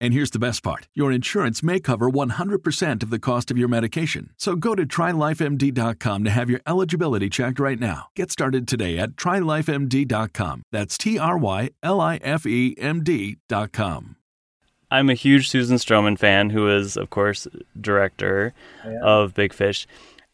And here's the best part your insurance may cover 100% of the cost of your medication. So go to trylifemd.com to have your eligibility checked right now. Get started today at trylifemd.com. That's T R Y L I F E M D.com. I'm a huge Susan Stroman fan, who is, of course, director oh, yeah. of Big Fish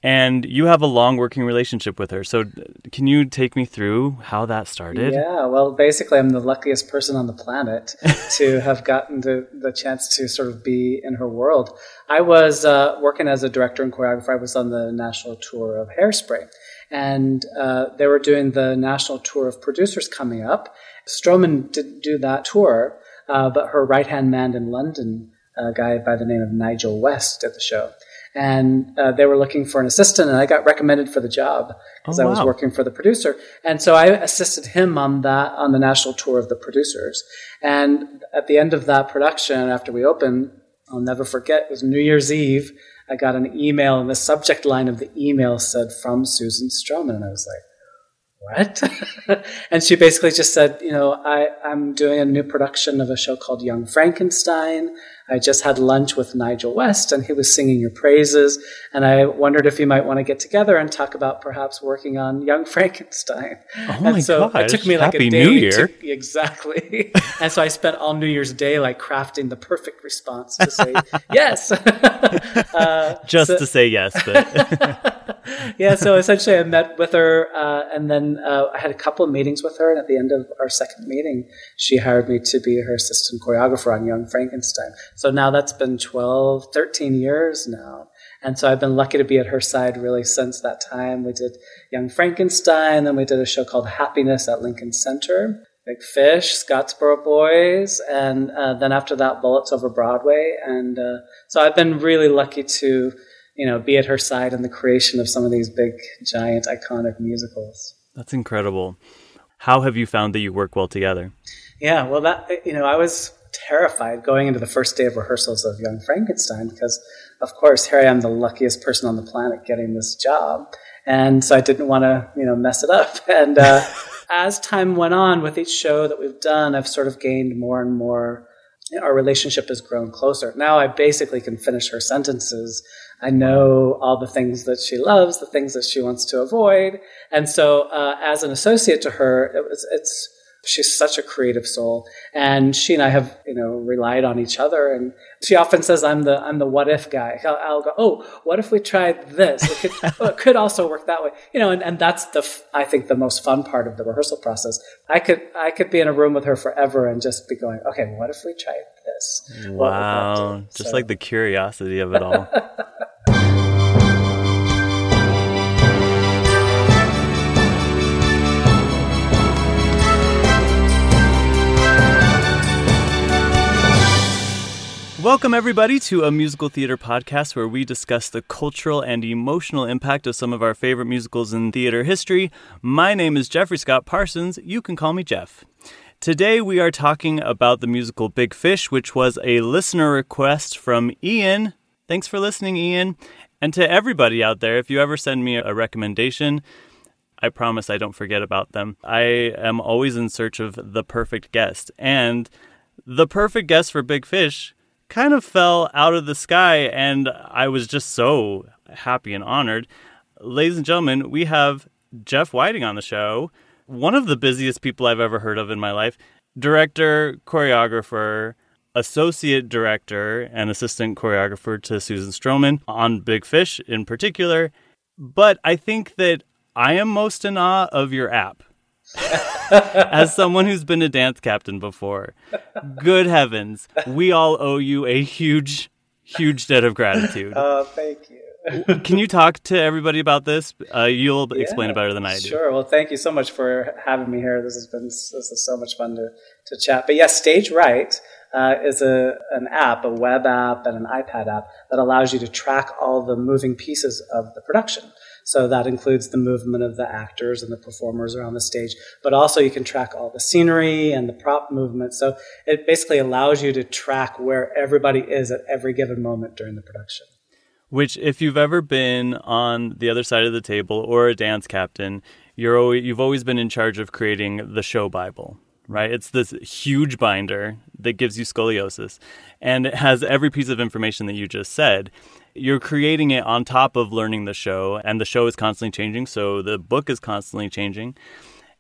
and you have a long working relationship with her. So, can you take me through how that started? Yeah, well, basically, I'm the luckiest person on the planet to have gotten the, the chance to sort of be in her world. I was uh, working as a director and choreographer. I was on the national tour of Hairspray, and uh, they were doing the national tour of producers coming up. Stroman didn't do that tour, uh, but her right hand man in London, a guy by the name of Nigel West, did the show and uh, they were looking for an assistant and i got recommended for the job because oh, wow. i was working for the producer and so i assisted him on that on the national tour of the producers and at the end of that production after we opened i'll never forget it was new year's eve i got an email and the subject line of the email said from susan stroman and i was like what? and she basically just said, you know, I, I'm doing a new production of a show called Young Frankenstein. I just had lunch with Nigel West and he was singing your praises. And I wondered if you might want to get together and talk about perhaps working on Young Frankenstein. Oh my and so gosh. it took me like Happy a day New Year. To, exactly. and so I spent all New Year's Day like crafting the perfect response to say yes. uh, just so, to say yes. But yeah, so essentially I met with her uh, and then uh, I had a couple of meetings with her. And at the end of our second meeting, she hired me to be her assistant choreographer on Young Frankenstein. So now that's been 12, 13 years now. And so I've been lucky to be at her side really since that time. We did Young Frankenstein, then we did a show called Happiness at Lincoln Center, Big Fish, Scottsboro Boys, and uh, then after that, Bullets Over Broadway. And uh, so I've been really lucky to, you know, be at her side in the creation of some of these big, giant, iconic musicals. That's incredible. How have you found that you work well together? Yeah, well, that you know, I was terrified going into the first day of rehearsals of Young Frankenstein because, of course, here I am, the luckiest person on the planet getting this job, and so I didn't want to, you know, mess it up. And uh, as time went on with each show that we've done, I've sort of gained more and more. You know, our relationship has grown closer. Now I basically can finish her sentences. I know all the things that she loves, the things that she wants to avoid, and so uh, as an associate to her, it was, it's she's such a creative soul. And she and i have you know relied on each other. And she often says i'm the i'm the what if guy. I'll, I'll go oh what if we tried this? It could, oh, it could also work that way. You know and, and that's the i think the most fun part of the rehearsal process. I could i could be in a room with her forever and just be going okay what if we tried this? Wow. just so. like the curiosity of it all Welcome, everybody, to a musical theater podcast where we discuss the cultural and emotional impact of some of our favorite musicals in theater history. My name is Jeffrey Scott Parsons. You can call me Jeff. Today, we are talking about the musical Big Fish, which was a listener request from Ian. Thanks for listening, Ian. And to everybody out there, if you ever send me a recommendation, I promise I don't forget about them. I am always in search of the perfect guest. And the perfect guest for Big Fish kind of fell out of the sky, and I was just so happy and honored. Ladies and gentlemen, we have Jeff Whiting on the show, one of the busiest people I've ever heard of in my life. Director, choreographer, associate director, and assistant choreographer to Susan Stroman on Big Fish in particular. But I think that I am most in awe of your app. As someone who's been a dance captain before, good heavens, we all owe you a huge, huge debt of gratitude. Oh, thank you. Can you talk to everybody about this? Uh, you'll explain it better than I do. Sure. Well, thank you so much for having me here. This has been this is so much fun to, to chat. But yes, Stage Right uh, is a an app, a web app, and an iPad app that allows you to track all the moving pieces of the production. So that includes the movement of the actors and the performers around the stage, but also you can track all the scenery and the prop movement. So it basically allows you to track where everybody is at every given moment during the production. Which, if you've ever been on the other side of the table or a dance captain, you're always, you've always been in charge of creating the show Bible, right? It's this huge binder that gives you scoliosis, and it has every piece of information that you just said. You're creating it on top of learning the show, and the show is constantly changing, so the book is constantly changing.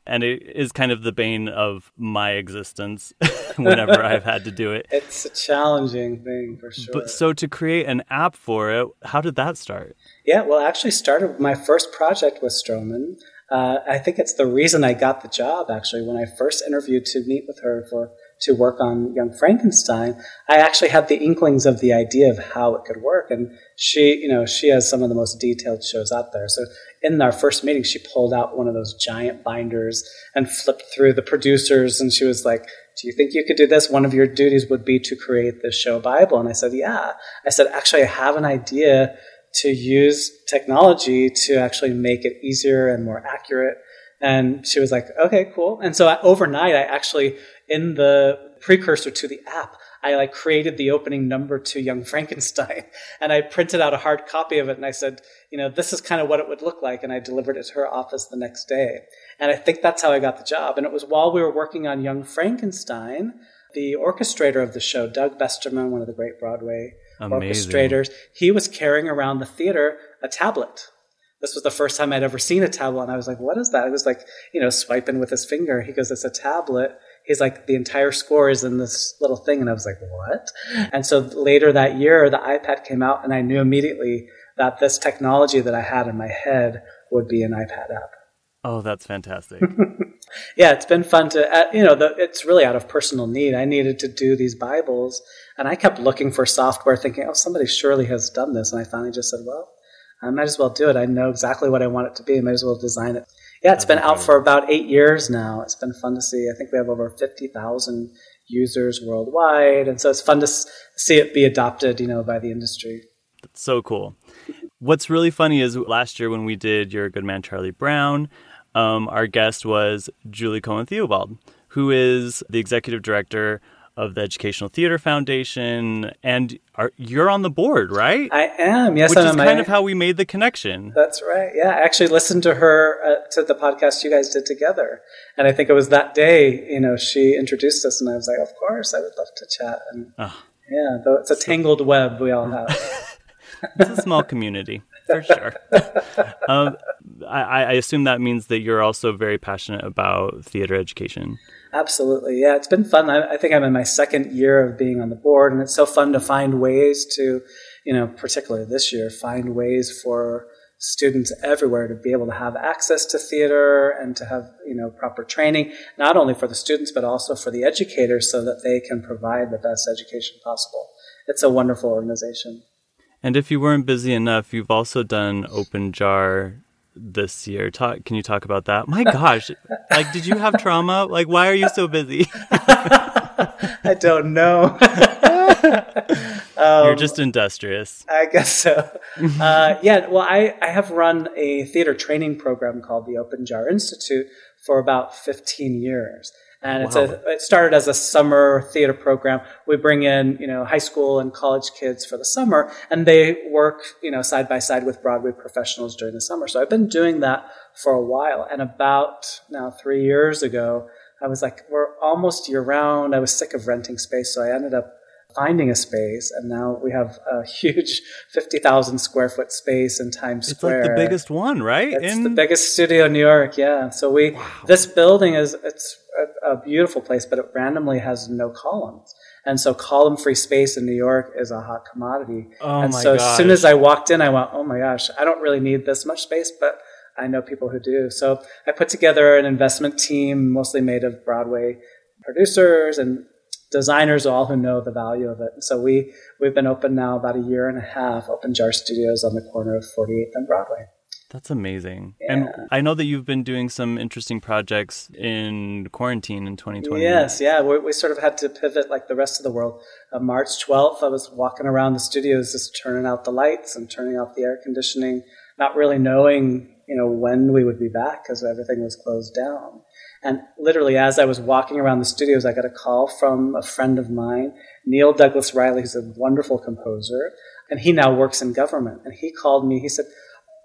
And it is kind of the bane of my existence whenever I've had to do it. It's a challenging thing for sure. But so to create an app for it, how did that start? Yeah, well, I actually started my first project with Stroman. Uh, I think it's the reason I got the job. Actually, when I first interviewed to meet with her for to work on Young Frankenstein, I actually had the inklings of the idea of how it could work. And she, you know, she has some of the most detailed shows out there. So in our first meeting, she pulled out one of those giant binders and flipped through the producers, and she was like. Do you think you could do this? One of your duties would be to create the show Bible. And I said, Yeah. I said, Actually, I have an idea to use technology to actually make it easier and more accurate. And she was like, okay, cool. And so I, overnight, I actually, in the precursor to the app, I like created the opening number to Young Frankenstein and I printed out a hard copy of it. And I said, you know, this is kind of what it would look like. And I delivered it to her office the next day. And I think that's how I got the job. And it was while we were working on Young Frankenstein, the orchestrator of the show, Doug Besterman, one of the great Broadway Amazing. orchestrators, he was carrying around the theater a tablet. This was the first time I'd ever seen a tablet, and I was like, "What is that?" It was like, you know, swiping with his finger. He goes, "It's a tablet." He's like, "The entire score is in this little thing," and I was like, "What?" And so later that year, the iPad came out, and I knew immediately that this technology that I had in my head would be an iPad app. Oh, that's fantastic. yeah, it's been fun to, uh, you know, the, it's really out of personal need. I needed to do these Bibles, and I kept looking for software, thinking, oh, somebody surely has done this. And I finally just said, well, I might as well do it. I know exactly what I want it to be. I might as well design it. Yeah, it's been out for about eight years now. It's been fun to see. I think we have over 50,000 users worldwide. And so it's fun to see it be adopted, you know, by the industry. That's so cool. What's really funny is last year when we did Your Good Man Charlie Brown, um, our guest was Julie Cohen Theobald, who is the executive director of the Educational Theater Foundation, and are, you're on the board, right? I am, yes. Which I'm is kind my- of how we made the connection. That's right. Yeah, I actually listened to her uh, to the podcast you guys did together, and I think it was that day. You know, she introduced us, and I was like, "Of course, I would love to chat." And Oh. yeah, though it's a tangled web we all have. It's a small community, for sure. um, I, I assume that means that you're also very passionate about theater education. Absolutely, yeah. It's been fun. I, I think I'm in my second year of being on the board, and it's so fun to find ways to, you know, particularly this year, find ways for students everywhere to be able to have access to theater and to have you know proper training not only for the students but also for the educators so that they can provide the best education possible it's a wonderful organization And if you weren't busy enough, you've also done Open Jar this year. Talk, can you talk about that? My gosh, like, did you have trauma? Like, why are you so busy? i don't know You're just industrious. I guess so. uh, yeah, well, I, I have run a theater training program called the Open Jar Institute for about 15 years. And it's a, it started as a summer theater program. We bring in, you know, high school and college kids for the summer and they work, you know, side by side with Broadway professionals during the summer. So I've been doing that for a while. And about now three years ago, I was like, we're almost year round. I was sick of renting space. So I ended up finding a space, and now we have a huge 50,000 square foot space in Times It's Square. like the biggest one, right? It's the biggest studio in New York, yeah. So we this building is it's a, a beautiful place, but it randomly has no columns. And so column free space in New York is a hot commodity. Oh and so as soon as I walked in, I went, "Oh my gosh, I don't really need this much space, but I know people who do." So I put together an investment team mostly made of Broadway producers and designers all who know the value of it. And so we we've been open now about a year and a half, Open Jar Studios on the corner of 48th and Broadway. That's amazing. And I know that you've been doing some interesting projects in quarantine in 2020. Yes, yeah, we, we sort of had to pivot like the rest of the world. Uh, March 12th, I was walking around the studios just turning out the lights and turning off the air conditioning, not really knowing, you know, when we would be back because everything was closed down. And literally, as I was walking around the studios, I got a call from a friend of mine, Neil Douglas Riley, who's a wonderful composer, and he now works in government. And he called me. He said,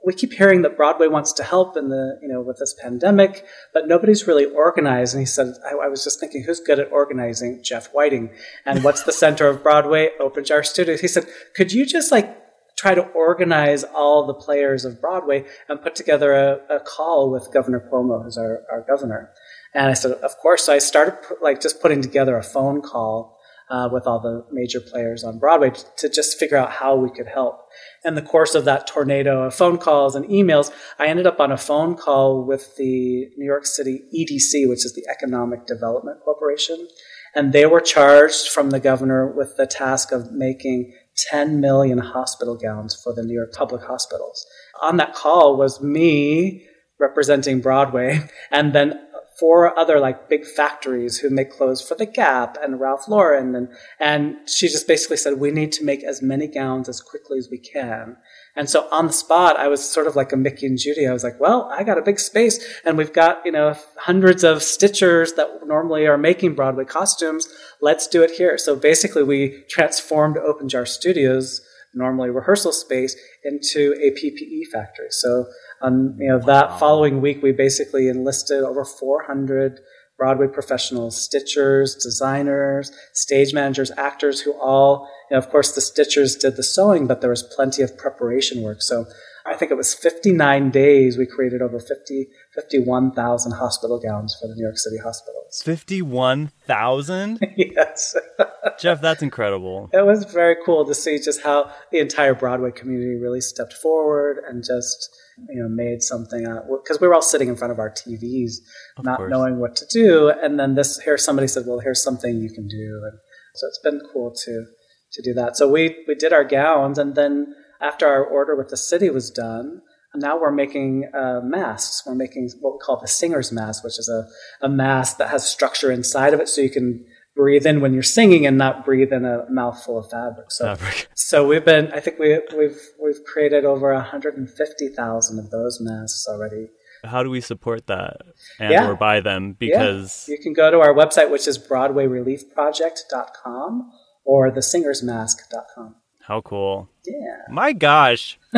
"We keep hearing that Broadway wants to help in the you know with this pandemic, but nobody's really organized." And he said, I, "I was just thinking, who's good at organizing? Jeff Whiting. And what's the center of Broadway? Open Jar Studios." He said, "Could you just like try to organize all the players of Broadway and put together a, a call with Governor Cuomo, who's our, our governor. And I said, of course. So I started like just putting together a phone call uh, with all the major players on Broadway to, to just figure out how we could help. In the course of that tornado of phone calls and emails, I ended up on a phone call with the New York City EDC, which is the Economic Development Corporation. And they were charged from the governor with the task of making 10 million hospital gowns for the New York public hospitals. On that call was me representing Broadway and then four other like big factories who make clothes for the Gap and Ralph Lauren and and she just basically said we need to make as many gowns as quickly as we can. And so on the spot, I was sort of like a Mickey and Judy. I was like, well, I got a big space and we've got, you know, hundreds of stitchers that normally are making Broadway costumes. Let's do it here. So basically we transformed Open Jar Studios, normally rehearsal space, into a PPE factory. So you know, that following week, we basically enlisted over 400 Broadway professionals, stitchers, designers, stage managers, actors who all, you know, of course, the stitchers did the sewing, but there was plenty of preparation work. So I think it was 59 days we created over 50, 51,000 hospital gowns for the New York City hospitals. 51,000? yes. Jeff, that's incredible. It was very cool to see just how the entire Broadway community really stepped forward and just you know made something out because we were all sitting in front of our TVs, Of not course. knowing what to do. And then this here somebody said, "Well, here's something you can do," and so it's been cool to to do that. So we we did our gowns, and then after our order with the city was done. Now we're making uh, masks. We're making what we call the singer's mask, which is a, a mask that has structure inside of it, so you can breathe in when you're singing and not breathe in a mouthful of fabric. So, Fabric. so we've been. I think we, we've we've created over 150,000 of those masks already. How do we support that and Yeah. or buy them? Yeah. Because you can go to our website, which is BroadwayReliefProject.com or thesingersmask.com. how cool. Yeah. My gosh.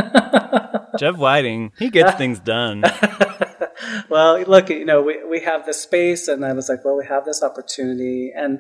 Jeff Whiting, he gets things done. well, look, you know, we, we have this space, and I was like, well, we have this opportunity. And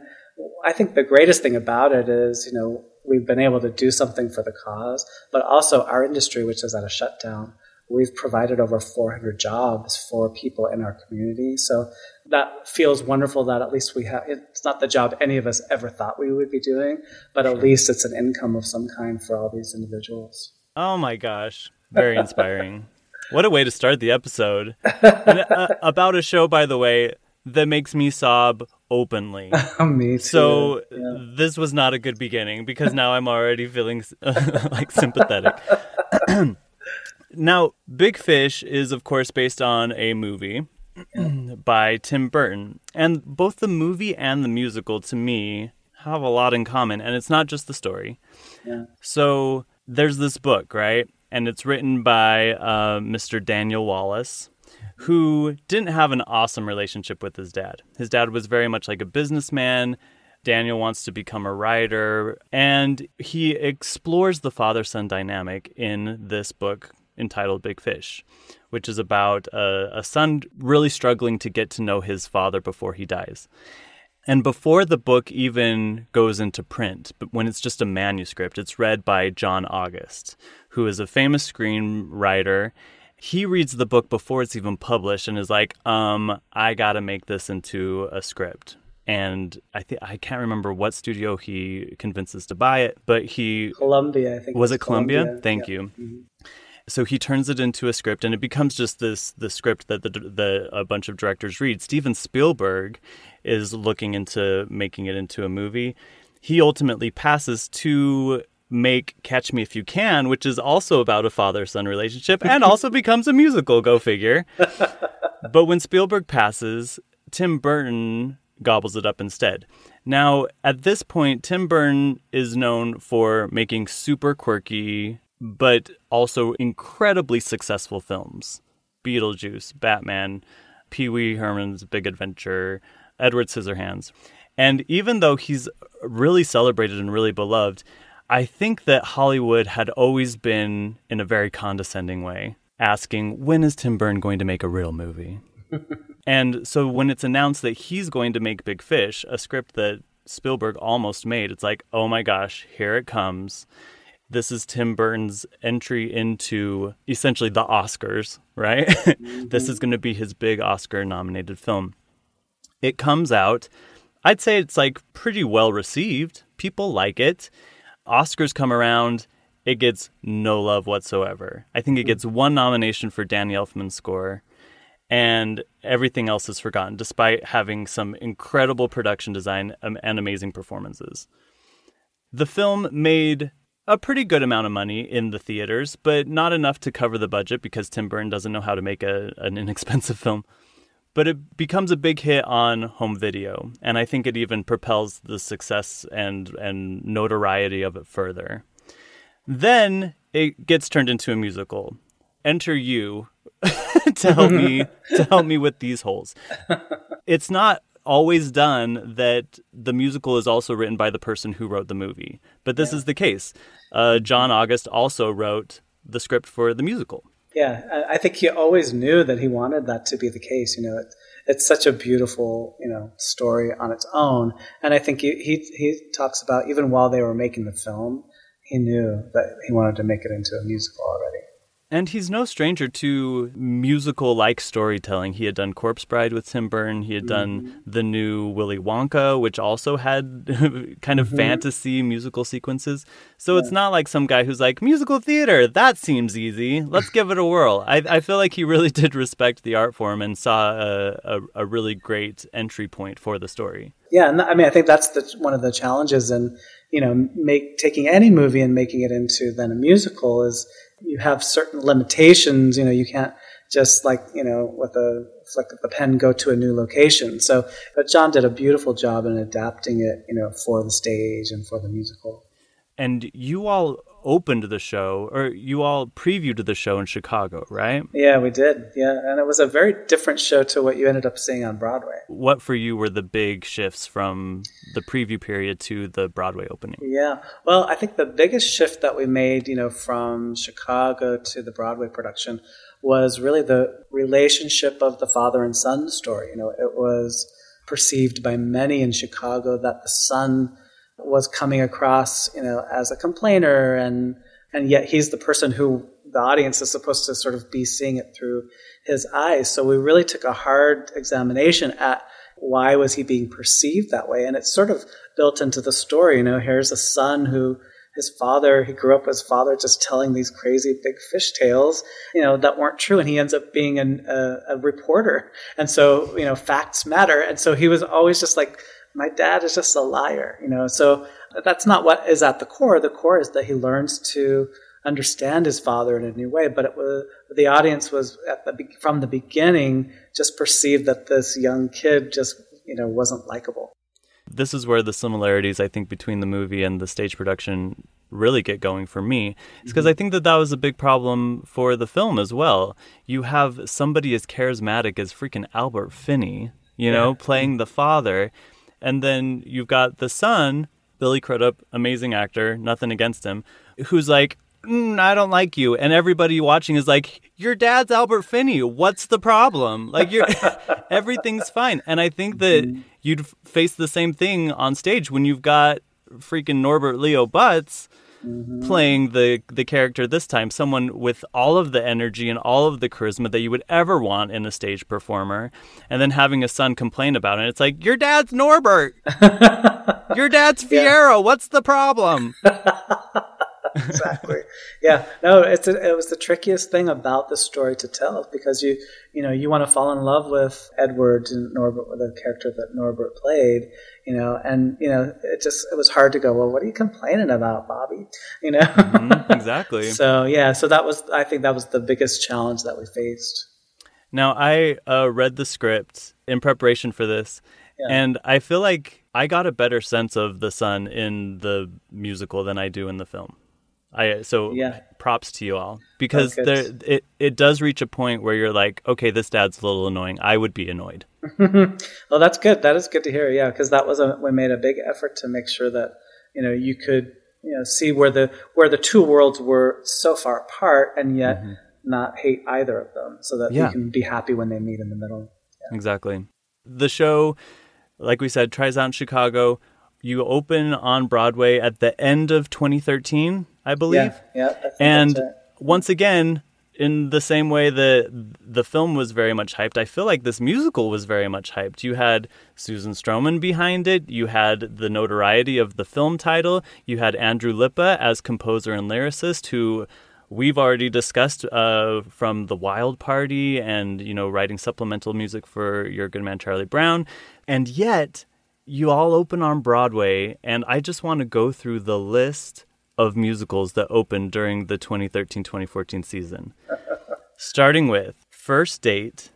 I think the greatest thing about it is, you know, we've been able to do something for the cause, but also our industry, which is at a shutdown, we've provided over 400 jobs for people in our community. So that feels wonderful that at least we have, it's not the job any of us ever thought we would be doing, but at least it's an income of some kind for all these individuals. Oh my gosh. Very inspiring. What a way to start the episode. And, uh, about a show, by the way, that makes me sob openly. Me too. So Yeah. this was not a good beginning because now I'm already feeling like sympathetic. now, Big Fish is of course based on a movie by Tim Burton, and both the movie and the musical to me have a lot in common, and it's not just the story. Yeah. So there's this book, right? And it's written by uh, Mr. Daniel Wallace. who didn't have an awesome relationship with his dad. His dad was very much like a businessman. Daniel wants to become a writer, and he explores the father son dynamic in this book entitled Big Fish, which is about a, a, son really struggling to get to know his father before he dies. And before the book even goes into print, but when it's just a manuscript, it's read by John August, who is a famous screenwriter. He reads the book before it's even published and is like, um, I gotta make this into a script. And I think I can't remember what studio he convinces to buy it, but he Columbia, I think. Was it Columbia? Columbia. Thank yeah. you. Mm-hmm. So he turns it into a script, and it becomes just this the script that the, the a bunch of directors read. Steven Spielberg is looking into making it into a movie. He ultimately passes to make Catch Me If You Can, which is also about a father son relationship and also becomes a musical, go figure. but when Spielberg passes, Tim Burton gobbles it up instead. Now, at this point, Tim Burton is known for making super quirky but also incredibly successful films Beetlejuice, Batman, Pee Wee Herman's Big Adventure, Edward Scissorhands. And even though he's really celebrated and really beloved, I think that Hollywood had always been, in a very condescending way, asking, when is Tim Burton going to make a real movie? and so when it's announced that he's going to make Big Fish, a script that Spielberg almost made, it's like, oh my gosh, here it comes this is Tim Burton's entry into essentially the Oscars, right? Mm-hmm. this is going to be his big Oscar nominated film. It comes out, I'd say it's like pretty well received. People like it. Oscars come around, it gets no love whatsoever. I think it gets one nomination for Danny Elfman's score, and everything else is forgotten, despite having some incredible production design and amazing performances. The film made a pretty good amount of money in the theaters, but not enough to cover the budget because Tim Burton doesn't know how to make a, an inexpensive film. But it becomes a big hit on home video, and I think it even propels the success and, and notoriety of it further. Then it gets turned into a musical. Enter you to help me to help me with these holes. It's not always done that the musical is also written by the person who wrote the movie. But this yeah. is the case. Uh, John August also wrote the script for the musical. Yeah, I think he always knew that he wanted that to be the case. You know, it's, it's such a beautiful, you know, story on its own. And I think he, he, he talks about even while they were making the film, he knew that he wanted to make it into a musical already. And he's no stranger to musical like storytelling. He had done Corpse Bride with Tim Burton. He had done mm-hmm. the new Willy Wonka, which also had kind of mm-hmm. fantasy musical sequences. So yeah. it's not like some guy who's like, musical theater, that seems easy. Let's give it a whirl. I, I feel like he really did respect the art form and saw a, a, a really great entry point for the story. Yeah, and I mean, I think that's the, one of the challenges in, you know, make taking any movie and making it into then a musical is – you have certain limitations. You know, you can't just like you know with a flick of the pen go to a new location. So, but John did a beautiful job in adapting it, you know, for the stage and for the musical. And you all opened the show, or you all previewed the show in Chicago, right? Yeah, we did. Yeah, and it was a very different show to what you ended up seeing on Broadway. What for you were the big shifts from the preview period to the Broadway opening? Yeah, well, I think the biggest shift that we made, you know, from Chicago to the Broadway production was really the relationship of the father and son story. You know, it was perceived by many in Chicago that the son was coming across, you know, as a complainer and and yet he's the person who the audience is supposed to sort of be seeing it through his eyes. So we really took a hard examination at why was he being perceived that way? And it's sort of built into the story. You know, here's a son who his father, he grew up with his father just telling these crazy big fish tales, you know, that weren't true. And he ends up being an, a, a reporter. And so, you know, facts matter. And so he was always just like my dad is just a liar, you know. So that's not what is at the core. The core is that he learns to understand his father in a new way. But it was, the audience was the, from the beginning just perceived that this young kid just you know wasn't likable. This is where the similarities I think between the movie and the stage production really get going for me because mm-hmm. I think that that was a big problem for the film as well. You have somebody as charismatic as freaking Albert Finney, you know, playing the father, and then you've got the son, Billy Crudup, amazing actor, nothing against him, who's like, mm, I don't like you. And everybody watching is like, Your dad's Albert Finney. What's the problem? Like, you're everything's fine. And I think that you'd face the same thing on stage when you've got freaking Norbert Leo Butz playing the the character this time someone with all of the energy and all of the charisma that you would ever want in a stage performer and then having a son complain about it it's like your dad's Norbert. Your dad's Fiyero. What's the problem exactly. Yeah. No, it's a, it was the trickiest thing about the story to tell because you you know you want to fall in love with Edward and Norbert, the character that Norbert played, you know, and you know it just it was hard to go. Well, what are you complaining about, Bobby? You know. Mhm, exactly so yeah, so that was I think that was the biggest challenge that we faced. Now, I uh, read the script in preparation for this, and I feel like I got a better sense of the son in the musical than I do in the film. I so Yeah. props to you all because Oh, there it it does reach a point where you're like, okay, this dad's a little annoying. I would be annoyed. well, that's good. That is good to hear. Yeah, because that was a we made a big effort to make sure that you know you could you know see where the where the two worlds were so far apart and yet mm-hmm. not hate either of them, so that Yeah. you can be happy when they meet in the middle. Exactly. The show, like we said, tries out in Chicago. You open on Broadway at the end of 2013, I believe. Yeah, yeah. And once again in the same way that the film was very much hyped i feel like this musical was very much hyped you had susan stroman behind it you had the notoriety of the film title you had andrew lippa as composer and lyricist who we've already discussed uh, from the wild party and you know writing supplemental music for your good man charlie brown and yet you all open on broadway and i just want to go through the list of musicals that opened during the 2013-2014 season. Starting with First Date,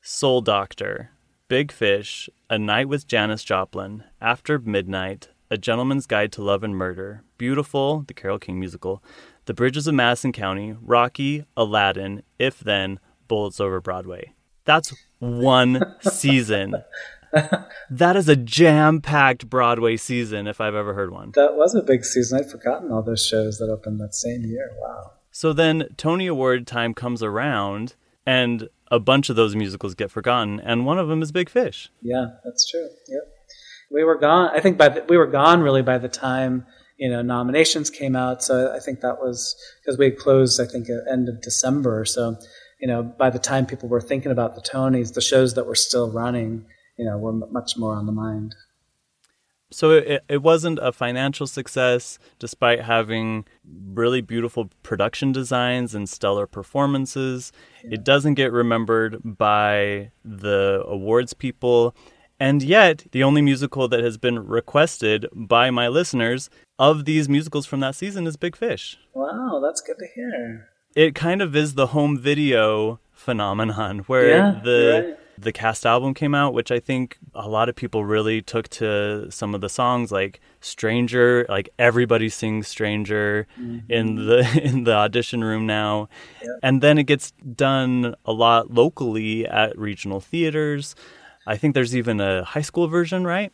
Soul Doctor, Big Fish, A Night with Janis Joplin, After Midnight, A Gentleman's Guide to Love and Murder, Beautiful, the Carole King musical, The Bridges of Madison County, Rocky, Aladdin, If Then, Bullets Over Broadway. That's one season. That is a jam-packed Broadway season if I've ever heard one. That was a big season. I'd forgotten all those shows that opened that same year. Wow. So then Tony Award time comes around and a bunch of those musicals get forgotten and one of them is Big Fish. Yeah, that's true. Yep. We were gone. I think by the, we were gone really by the time you know nominations came out. So I think that was because we had closed. I think at end of December. So you know by the time people were thinking about the Tonys, the shows that were still running, you know, were much more on the mind. So it, it wasn't a financial success despite having really beautiful production designs and stellar performances. It doesn't get remembered by the awards people. And yet, the only musical that has been requested by my listeners of these musicals from that season is Big Fish. Wow, that's good to hear. It kind of is the home video phenomenon where Yeah, the right. The cast album came out, which I think a lot of people really took to some of the songs like Stranger, like everybody sings Stranger in the in the audition room now. And then it gets done a lot locally at regional theaters. I think there's even a high school version, right?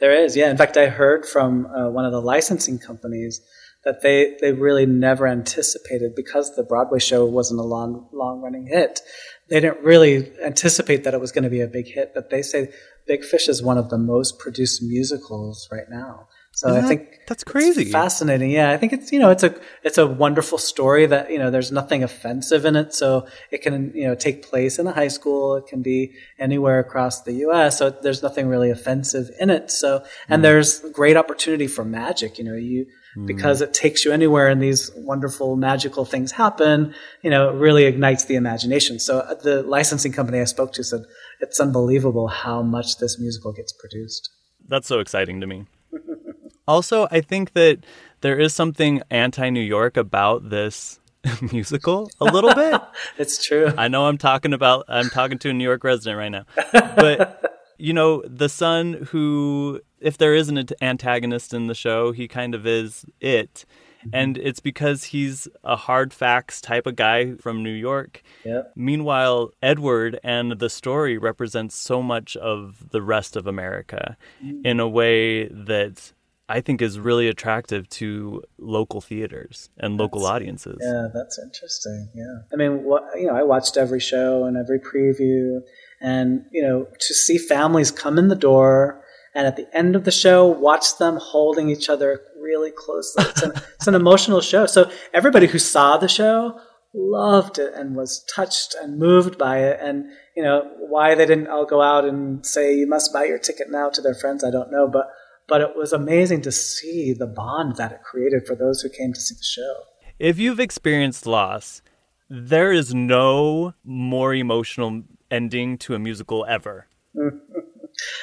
There is, yeah. In fact, I heard from uh, one of the licensing companies that they, they really never anticipated because the Broadway show wasn't a long long running hit. They didn't really anticipate that it was going to be a big hit. But they say Big Fish is one of the most produced musicals right now. So Isn't I think that's crazy. Fascinating. Yeah, I think it's you know it's a it's a wonderful story that you know there's nothing offensive in it, so it can you know take place in a high school. It can be anywhere across the U.S. So there's nothing really offensive in it. So and mm. there's great opportunity for magic. You know, you because it takes you anywhere and these wonderful magical things happen. You know, it really ignites the imagination. So uh, the licensing company I spoke to said it's unbelievable how much this musical gets produced. That's so exciting to me. also, I think that there is something anti New York about this musical a little bit. It's true. I know I'm talking about I'm talking to a New York resident right now. But you know, the son who if there is an antagonist in the show, he kind of is it. Mm-hmm. And it's because he's a hard facts type of guy from New York. Yep. Meanwhile, Edward and the story represents so much of the rest of America mm-hmm. in a way that I think is really attractive to local theaters and local audiences. Yeah, that's interesting. Yeah. I mean, what, you know, I watched every show and every preview, and, you know, to see families come in the door and at the end of the show, watch them holding each other really closely. It's an, it's an emotional show. So everybody who saw the show loved it and was touched and moved by it. And, you know, why they didn't all go out and say, you must buy your ticket now to their friends, I don't know. But, but it was amazing to see the bond that it created for those who came to see the show. If you've experienced loss, there is no more emotional ending to a musical ever. Mm.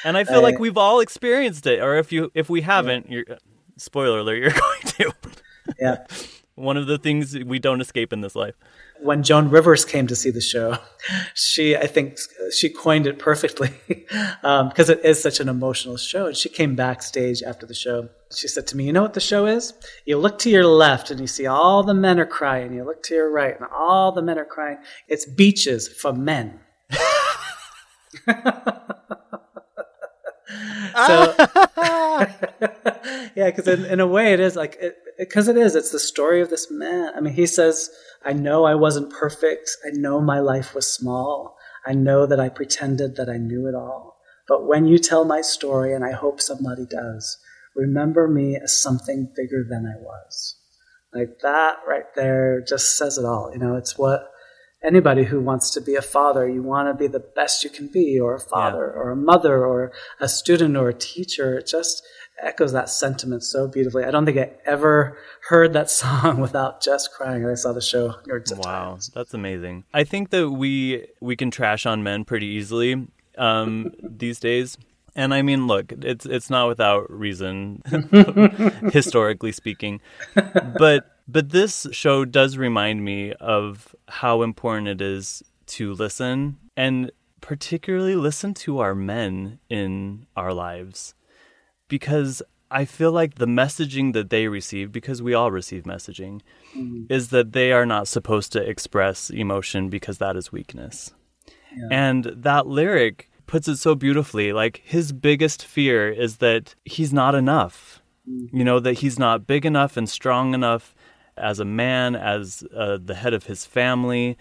And I feel like we've all experienced it, or if you if we haven't, you're spoiler alert, you're going to. Yeah. One of the things we don't escape in this life. When Joan Rivers came to see the show, she I think she coined it perfectly um, because it is such an emotional show. And she came backstage after the show. She said to me, "You know what the show is? You look to your left and you see all the men are crying. You look to your right and all the men are crying. It's beaches for men." so ah. yeah because in, in a way it is like because it, it, it is it's the story of this man. I mean he says i know i wasn't perfect. I know my life was small. I know that i pretended that i knew it all. But when you tell my story and i hope somebody does remember me as something bigger than i was. Like that right there just says it all you know? It's what anybody who wants to be a father, you want to be the best you can be, or a father, yeah. or a mother, or a student, or a teacher. It just echoes that sentiment so beautifully. I don't think I ever heard that song without just crying. And I saw the show wow, times. that's amazing. I think that we we can trash on men pretty easily um, these days. And I mean, look, it's it's not without reason, historically speaking. But but this show does remind me of how important it is to listen and particularly listen to our men in our lives. Because I feel like the messaging that they receive, because we all receive messaging, mm-hmm. is that they are not supposed to express emotion because that is weakness. Yeah. And that lyric puts it so beautifully. Like his biggest fear is that he's not enough. Mm-hmm. You know, that he's not big enough and strong enough as a man, as uh, the head of his family.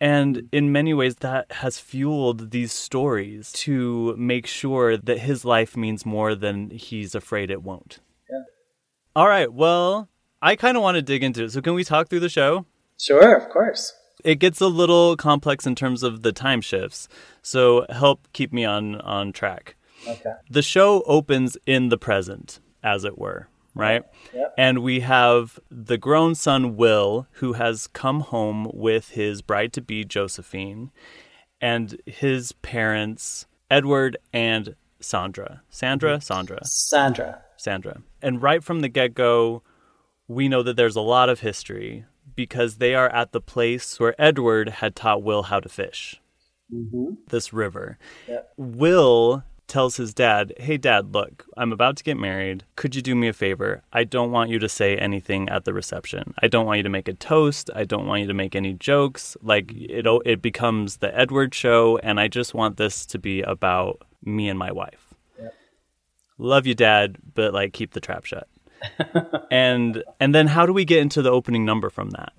And in many ways, that has fueled these stories to make sure that his life means more than he's afraid it won't. Yeah. All right. Well, I kind of want to dig into it. So, can we talk through the show? Sure, of course. It gets a little complex in terms of the time shifts. So, help keep me on, on track. Okay. The show opens in the present, as it were right? Yep. And we have the grown son, Will, who has come home with his bride to be, Josephine, and his parents, Edward and Sandra. Sandra? Sandra. Sandra. Sandra. And right from the get go, we know that there's a lot of history because they are at the place where Edward had taught Will how to fish. Mm-hmm. This river. Yep. Will tells his dad, Hey, dad, look, I'm about to get married. Could you do me a favor? I don't want you to say anything at the reception. I don't want you to make a toast. I don't want you to make any jokes. Like, it, it becomes the Edward show, and I just want this to be about me and my wife. Yep. Love you, dad, but like, keep the trap shut. and and then how do we get into the opening number from that?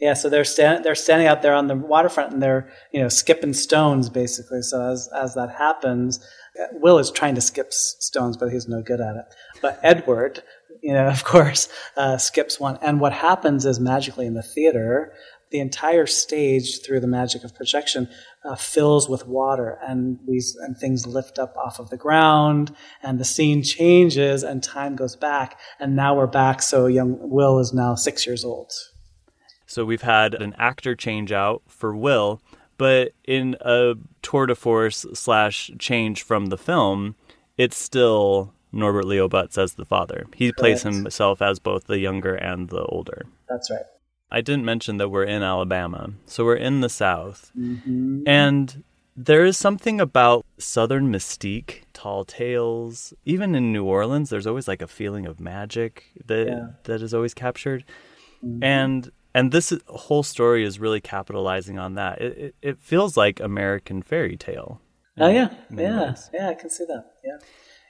Yeah, so they're stand, they're standing out there on the waterfront and they're you know skipping stones basically. So as as that happens, Will is trying to skip stones, but he's no good at it. But Edward, you know, of course, uh, skips one. And what happens is magically in the theater, the entire stage, through the magic of projection, uh, fills with water, and we and things lift up off of the ground, and the scene changes, and time goes back, and now we're back. So young Will is now six years old. So we've had an actor change out for Will, but in a tour de force slash change from the film, it's still Norbert Leo Butz as the father. He Correct. plays himself as both the younger and the older. That's right. I didn't mention that we're in Alabama, so we're in the South. Mm-hmm. And there is something about Southern mystique tall tales. Even in New Orleans, there's always like a feeling of magic that Yeah. that is always captured, and and this whole story is really capitalizing on that. It it, it feels like American fairy tale. Oh yeah, yeah, ways. yeah. I can see that. Yeah,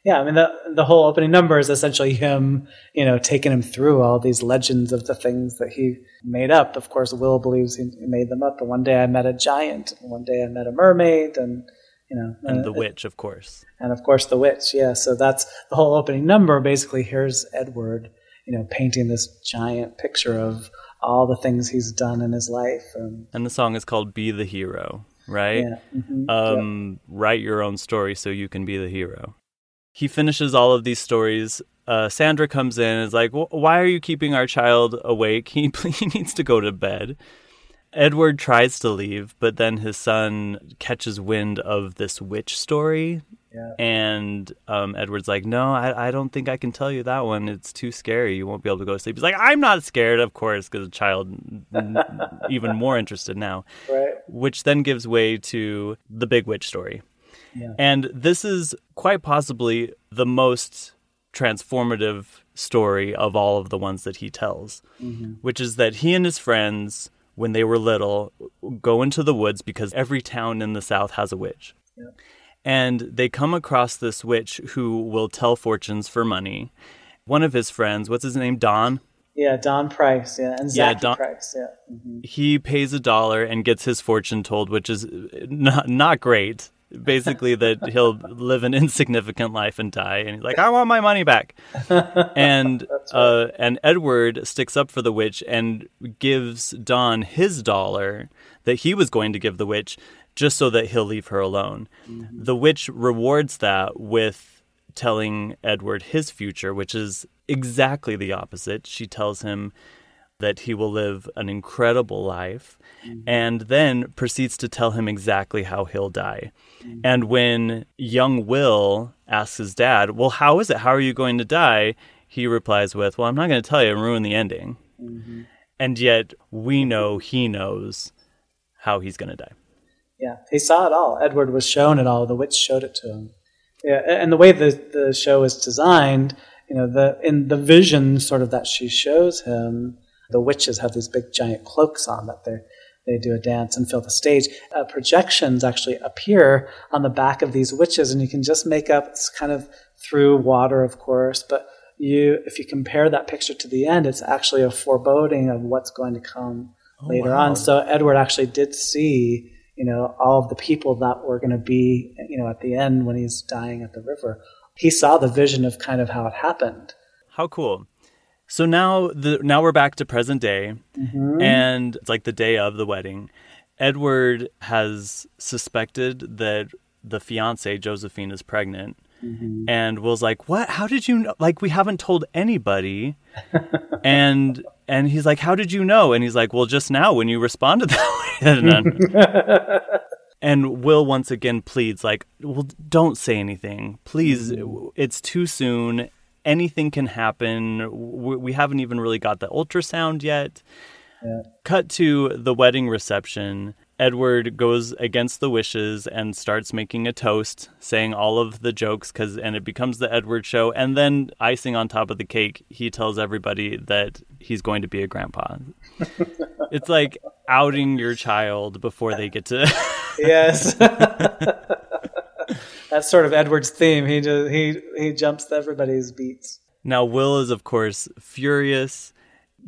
yeah. I mean, the the whole opening number is essentially him, you know, taking him through all these legends of the things that he made up. Of course, Will believes he made them up. But one day I met a giant, and one day I met a mermaid, and you know, And uh, the witch, of course. and of course the witch. Yeah, so that's the whole opening number. Basically, here's Edward, you know, painting this giant picture of all the things he's done in his life, and And the song is called "Be the Hero," right? yeah, mhm, um, write your own story so you can be the hero. He finishes all of these stories. Uh, Sandra comes in and is like, Why are you keeping our child awake? He, he needs to go to bed. Edward tries to leave, but then his son catches wind of this witch story. Yeah. And um, Edward's like, No, I, I don't think I can tell you that one. It's too scary. You won't be able to go to sleep. He's like, I'm not scared, of course, because the child even more interested now right, which then gives way to the Big Witch story. Yeah. And this is quite possibly the most transformative story of all of the ones that he tells, which is that he and his friends, when they were little, go into the woods because every town in the South has a witch. And they come across this witch who will tell fortunes for money. One of his friends, what's his name? Don? yeah. Don Price, yeah, and Yeah, Don- Price, yeah. mhm. he pays a dollar and gets his fortune told, which is not not great. Basically, that he'll live an insignificant life and die, and he's like, "I want my money back." and uh, and Edward sticks up for the witch and gives Don his dollar that he was going to give the witch, just so that he'll leave her alone. Mm-hmm. The witch rewards that with telling Edward his future, which is exactly the opposite. She tells him that he will live an incredible life mm-hmm. and then proceeds to tell him exactly how he'll die. Mm-hmm. And when young Will asks his dad, Well, how is it? How are you going to die? He replies with, Well, I'm not going to tell you and ruin the ending. And yet we know he knows how he's going to die. Yeah, he saw it all. Edward was shown it all. The witch showed it to him. Yeah, and the way the the show is designed, you know, the in the vision sort of that she shows him, the witches have these big giant cloaks on that they they do a dance and fill the stage. Uh, projections actually appear on the back of these witches, and you can just make up it's kind of through water, of course, but you if you compare that picture to the end, it's actually a foreboding of what's going to come later wow. on. So Edward actually did see, you know, all of the people that were going to be, you know, at the end when he's dying at the river. He saw the vision of kind of how it happened. How cool. So now the now we're back to present day mm-hmm. and it's like the day of the wedding. Edward has suspected that the fiance Josephine is pregnant. Mm-hmm. And Will's like, "What? How did you know? Like we haven't told anybody." and and he's like, "How did you know?" And he's like, "Well, just now when you responded that way." And and Will once again pleads, like, "Well, don't say anything, please. Mm-hmm. It's too soon. Anything can happen. We we haven't even really got the ultrasound yet." Cut to the wedding reception. Edward goes against the wishes and starts making a toast, saying all of the jokes cuz and it becomes the Edward show and then icing on top of the cake, he tells everybody that he's going to be a grandpa. it's like outing your child before they get to Yes. That's sort of Edward's theme. He just, he he jumps everybody's beats. Now, Will is, of course, furious,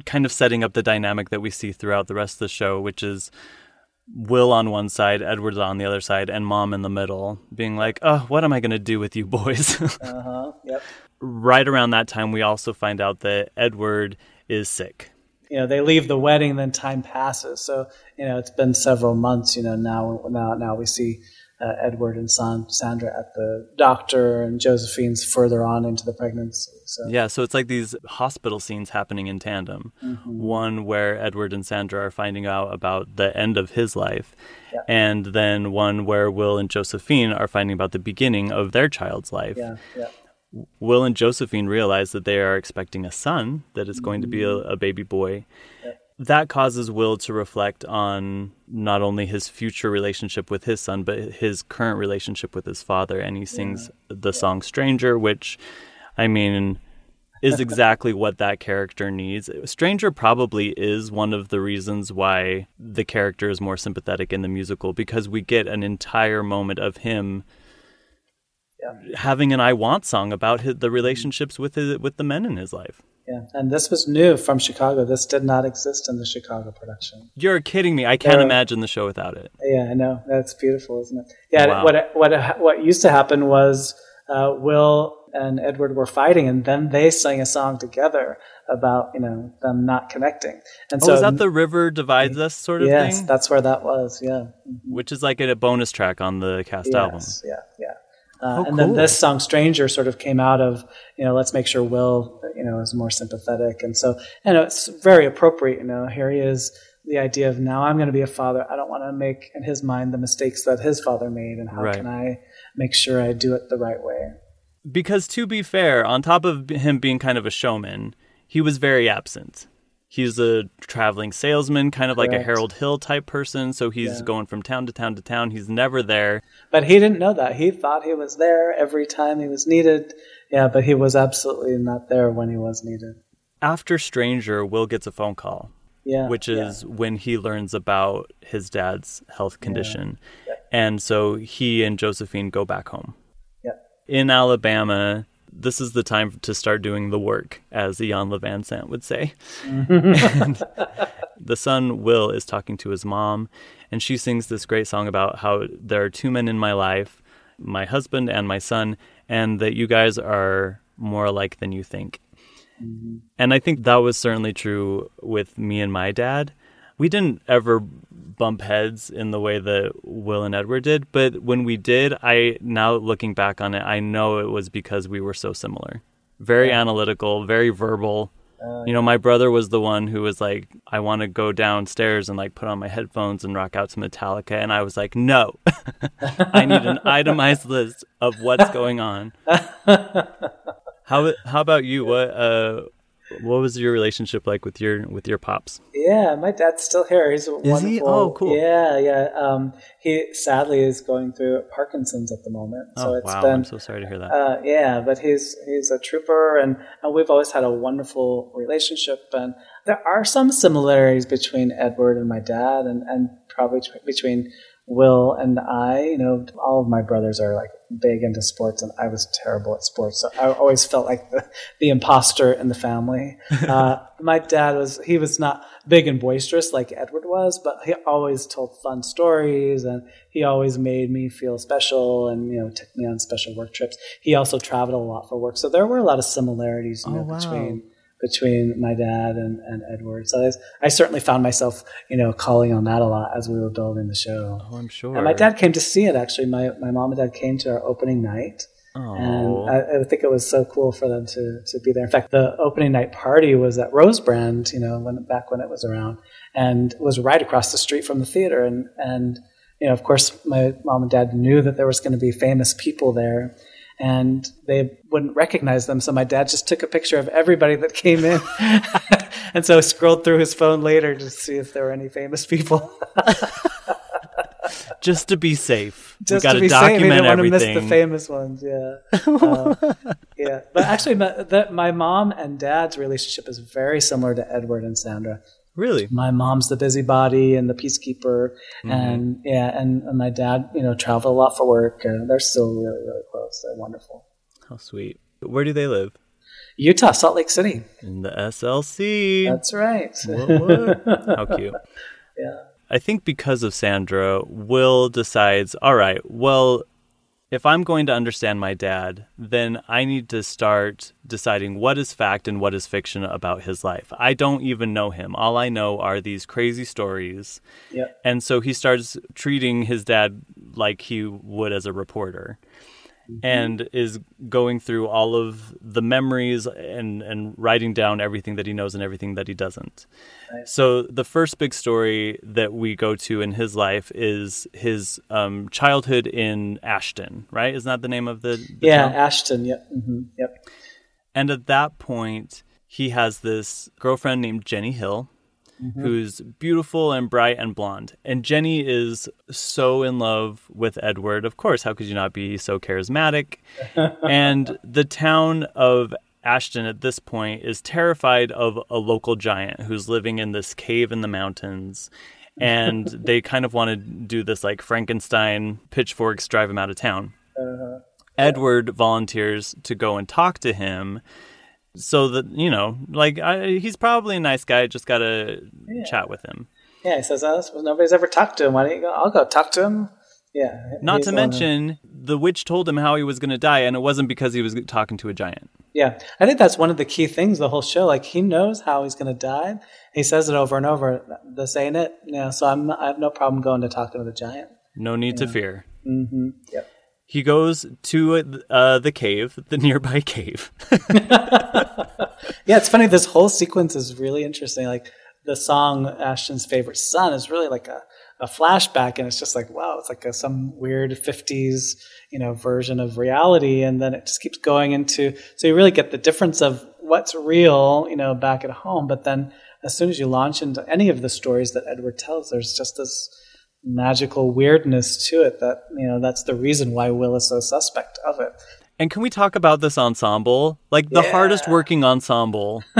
kind of setting up the dynamic that we see throughout the rest of the show, which is Will on one side, Edward on the other side, and Mom in the middle, being like, oh, what am I going to do with you boys? Uh huh. Yep. right around that time, we also find out that Edward is sick. You know, they leave the wedding, then time passes. So you know, it's been several months. You know, now now now we see uh, Edward and San, Sandra at the doctor, and Josephine's further on into the pregnancy. So Yeah, so it's like these hospital scenes happening in tandem. One where Edward and Sandra are finding out about the end of his life, Yeah. and then one where Will and Josephine are finding about the beginning of their child's life. yeah, yeah. Will and Josephine realize that they are expecting a son, that is going to be a, a baby boy. That causes Will to reflect on not only his future relationship with his son, but his current relationship with his father. And he sings the song Stranger, which, I mean, is exactly what that character needs. Stranger probably is one of the reasons why the character is more sympathetic in the musical because we get an entire moment of him having an I want song about his, the mm-hmm. relationships with his, with the men in his life. Yeah, and this was new from Chicago. This did not exist in the Chicago production. You're kidding me. I can't Uh, imagine the show without it. Yeah, I know. That's beautiful, isn't it? Yeah. Wow. What what what used to happen was uh, Will and Edward were fighting, and then they sang a song together about you know them not connecting. And oh, so is that the river divides us sort of yes, thing? that's where that was. Yeah. Which is like a bonus track on the cast album. Yeah, yeah. Uh, Oh, and then this song "Stranger" sort of came out of you know let's make sure Will you know is more sympathetic, and so and it's very appropriate. You know, here he is. The idea of now I'm going to be a father. I don't want to make in his mind the mistakes that his father made, and how Right. can I make sure I do it the right way? Because to be fair, on top of him being kind of a showman, he was very absent. He's a traveling salesman, kind of like a Harold Hill type person. So he's Yeah. going from town to town to town. He's never there. But he didn't know that. He thought he was there every time he was needed. Yeah, but he was absolutely not there when he was needed. After Stranger, Will gets a phone call, Yeah, which yeah. is when he learns about his dad's health condition. And so he and Josephine go back home. Yeah. In Alabama, this is the time to start doing the work, as Iyanla Vanzant would say. And the son, Will, is talking to his mom, and she sings this great song about how there are two men in my life, my husband and my son, and that you guys are more alike than you think. Mm-hmm. And I think that was certainly true with me and my dad. We didn't ever bump heads in the way that Will and Edward did, but when we did, I now looking back on it, I know it was because we were so similar. Very analytical, very verbal. you know, my brother was the one who was like, I want to go downstairs and like put on my headphones and rock out to Metallica. And I was like, no, I need an itemized list of what's going on. How how about you? What uh what was your relationship like with your with your pops? Yeah, my dad's still here. He's a he? Oh, cool. Yeah, yeah. Um, he sadly is going through Parkinson's at the moment. So oh it's wow, been I'm so sorry to hear that. Uh, yeah, but he's he's a trooper, and, and we've always had a wonderful relationship. And there are some similarities between Edward and my dad, and and probably t- between Will and I. You know, all of my brothers are like big into sports, and I was terrible at sports, so I always felt like the the imposter in the family. Uh, my dad was he was not big and boisterous like Edward was, but he always told fun stories and he always made me feel special and you know took me on special work trips. He also traveled a lot for work, so there were a lot of similarities you know, Oh, wow. between between my dad and, and Edward. So I, I certainly found myself you know calling on that a lot as we were building the show. oh, I'm sure. And my dad came to see it actually. My my mom and dad came to our opening night. Oh. And I, I think it was so cool for them to, to be there. In fact, the opening night party was at Roseland, you know, when back when it was around, and was right across the street from the theater. And and you know, of course, my mom and dad knew that there was going to be famous people there, and they wouldn't recognize them. So my dad just took a picture of everybody that came in, and so I scrolled through his phone later to see if there were any famous people. just to be safe. just we got to be document safe. We didn't everything. want to miss the famous ones. Yeah, Uh, yeah. But actually, my, the, my mom and dad's relationship is very similar to Edward and Sandra. Really? My mom's the busybody and the peacekeeper, Mm-hmm. and yeah, and, and my dad, you know, traveled a lot for work. And they're still really, really close. They're wonderful. How sweet. Where do they live? Utah, Salt Lake City. In the SLC. That's right. What, what? How cute. Yeah. I think because of Sandra, Will decides, all right, well, if I'm going to understand my dad, then I need to start deciding what is fact and what is fiction about his life. I don't even know him. All I know are these crazy stories. Yeah. And so he starts treating his dad like he would as a reporter. And is going through all of the memories and, and writing down everything that he knows and everything that he doesn't. So the first big story that we go to in his life is his um, childhood in Ashton, right? Isn't that the name of the, the Yeah, town? Ashton. Yep. hmm Yep. And at that point, he has this girlfriend named Jenny Hill, Mm-hmm. who's beautiful and bright and blonde. And Jenny is so in love with Edward. Of course, how could you not be so charismatic? and the town of Ashton at this point is terrified of a local giant who's living in this cave in the mountains. And they kind of want to do this like Frankenstein pitchforks drive him out of town. Uh-huh. Edward volunteers to go and talk to him so that you know like I, he's probably a nice guy just gotta Yeah. chat with him Yeah, he says, oh, nobody's ever talked to him. Why don't you go? I'll go talk to him. Yeah. not to mention the witch told him how he was gonna die and it wasn't because he was talking to a giant Yeah, I think that's one of the key things the whole show. Like he knows how he's going to die. He says it over and over. This ain't it. You know, so I'm I have no problem going to talk to the giant. no need to fear Mm-hmm. Yep. he goes to uh, the cave the nearby cave Yeah, it's funny. This whole sequence is really interesting. Like the song Ashton's favorite son is really like a, a flashback, and it's just like wow, it's like a, some weird '50s you know version of reality, and then it just keeps going into. So you really get the difference of what's real, you know, back at home, but then as soon as you launch into any of the stories that Edward tells, there's just this magical weirdness to it that you know that's the reason why Will is so suspect of it. And can we talk about this ensemble like the Yeah. hardest working ensemble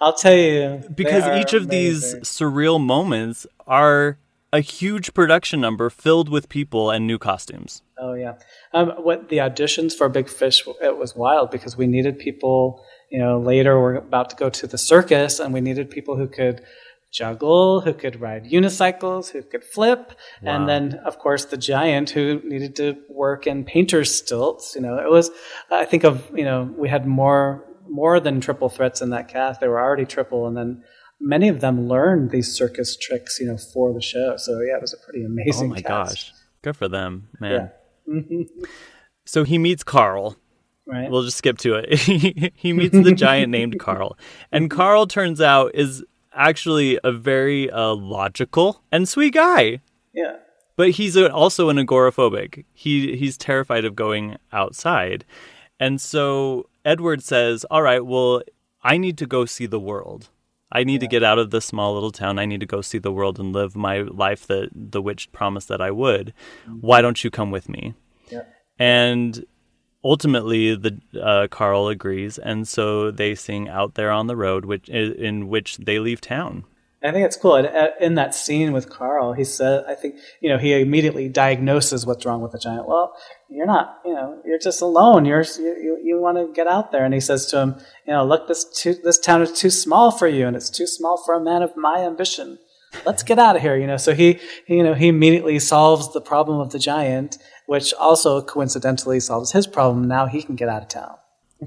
I'll tell you because each of these surreal moments are a huge production number filled with people and new costumes Oh yeah. Um, what the auditions for Big Fish? It was wild because we needed people. You know, later we're about to go to the circus, and we needed people who could juggle, who could ride unicycles, who could flip, and then of course the giant who needed to work in painter's stilts. You know, it was. I think of you know we had more more than triple threats in that cast. They were already triple, and then. Many of them learned these circus tricks, you know, for the show. So yeah, it was a pretty amazing. Oh my cast. gosh. Good for them, man. Yeah. Mm-hmm. So he meets Carl. Right. We'll just skip to it. he meets the giant named Carl. And Carl turns out is actually a very uh, logical and sweet guy. yeah. But he's a, also an agoraphobic. He he's terrified of going outside. And so Edward says, "All right, well, I need to go see the world. I need to get out of this small little town. I need to go see the world and live my life that the witch promised that I would. Why don't you come with me?" Yeah. And ultimately, the uh, Carl agrees, and so they sing "Out There on the Road," which in which they leave town. I think it's cool. And, uh, In that scene with Carl, he said, I think, you know, he immediately diagnoses what's wrong with the giant. Well, you're not, you know, you're just alone. You're, you, you, want to get out there. And he says to him, you know, look, this, too, this town is too small for you and it's too small for a man of my ambition. Let's get out of here, you know. So he, you know, he immediately solves the problem of the giant, which also coincidentally solves his problem. Now he can get out of town.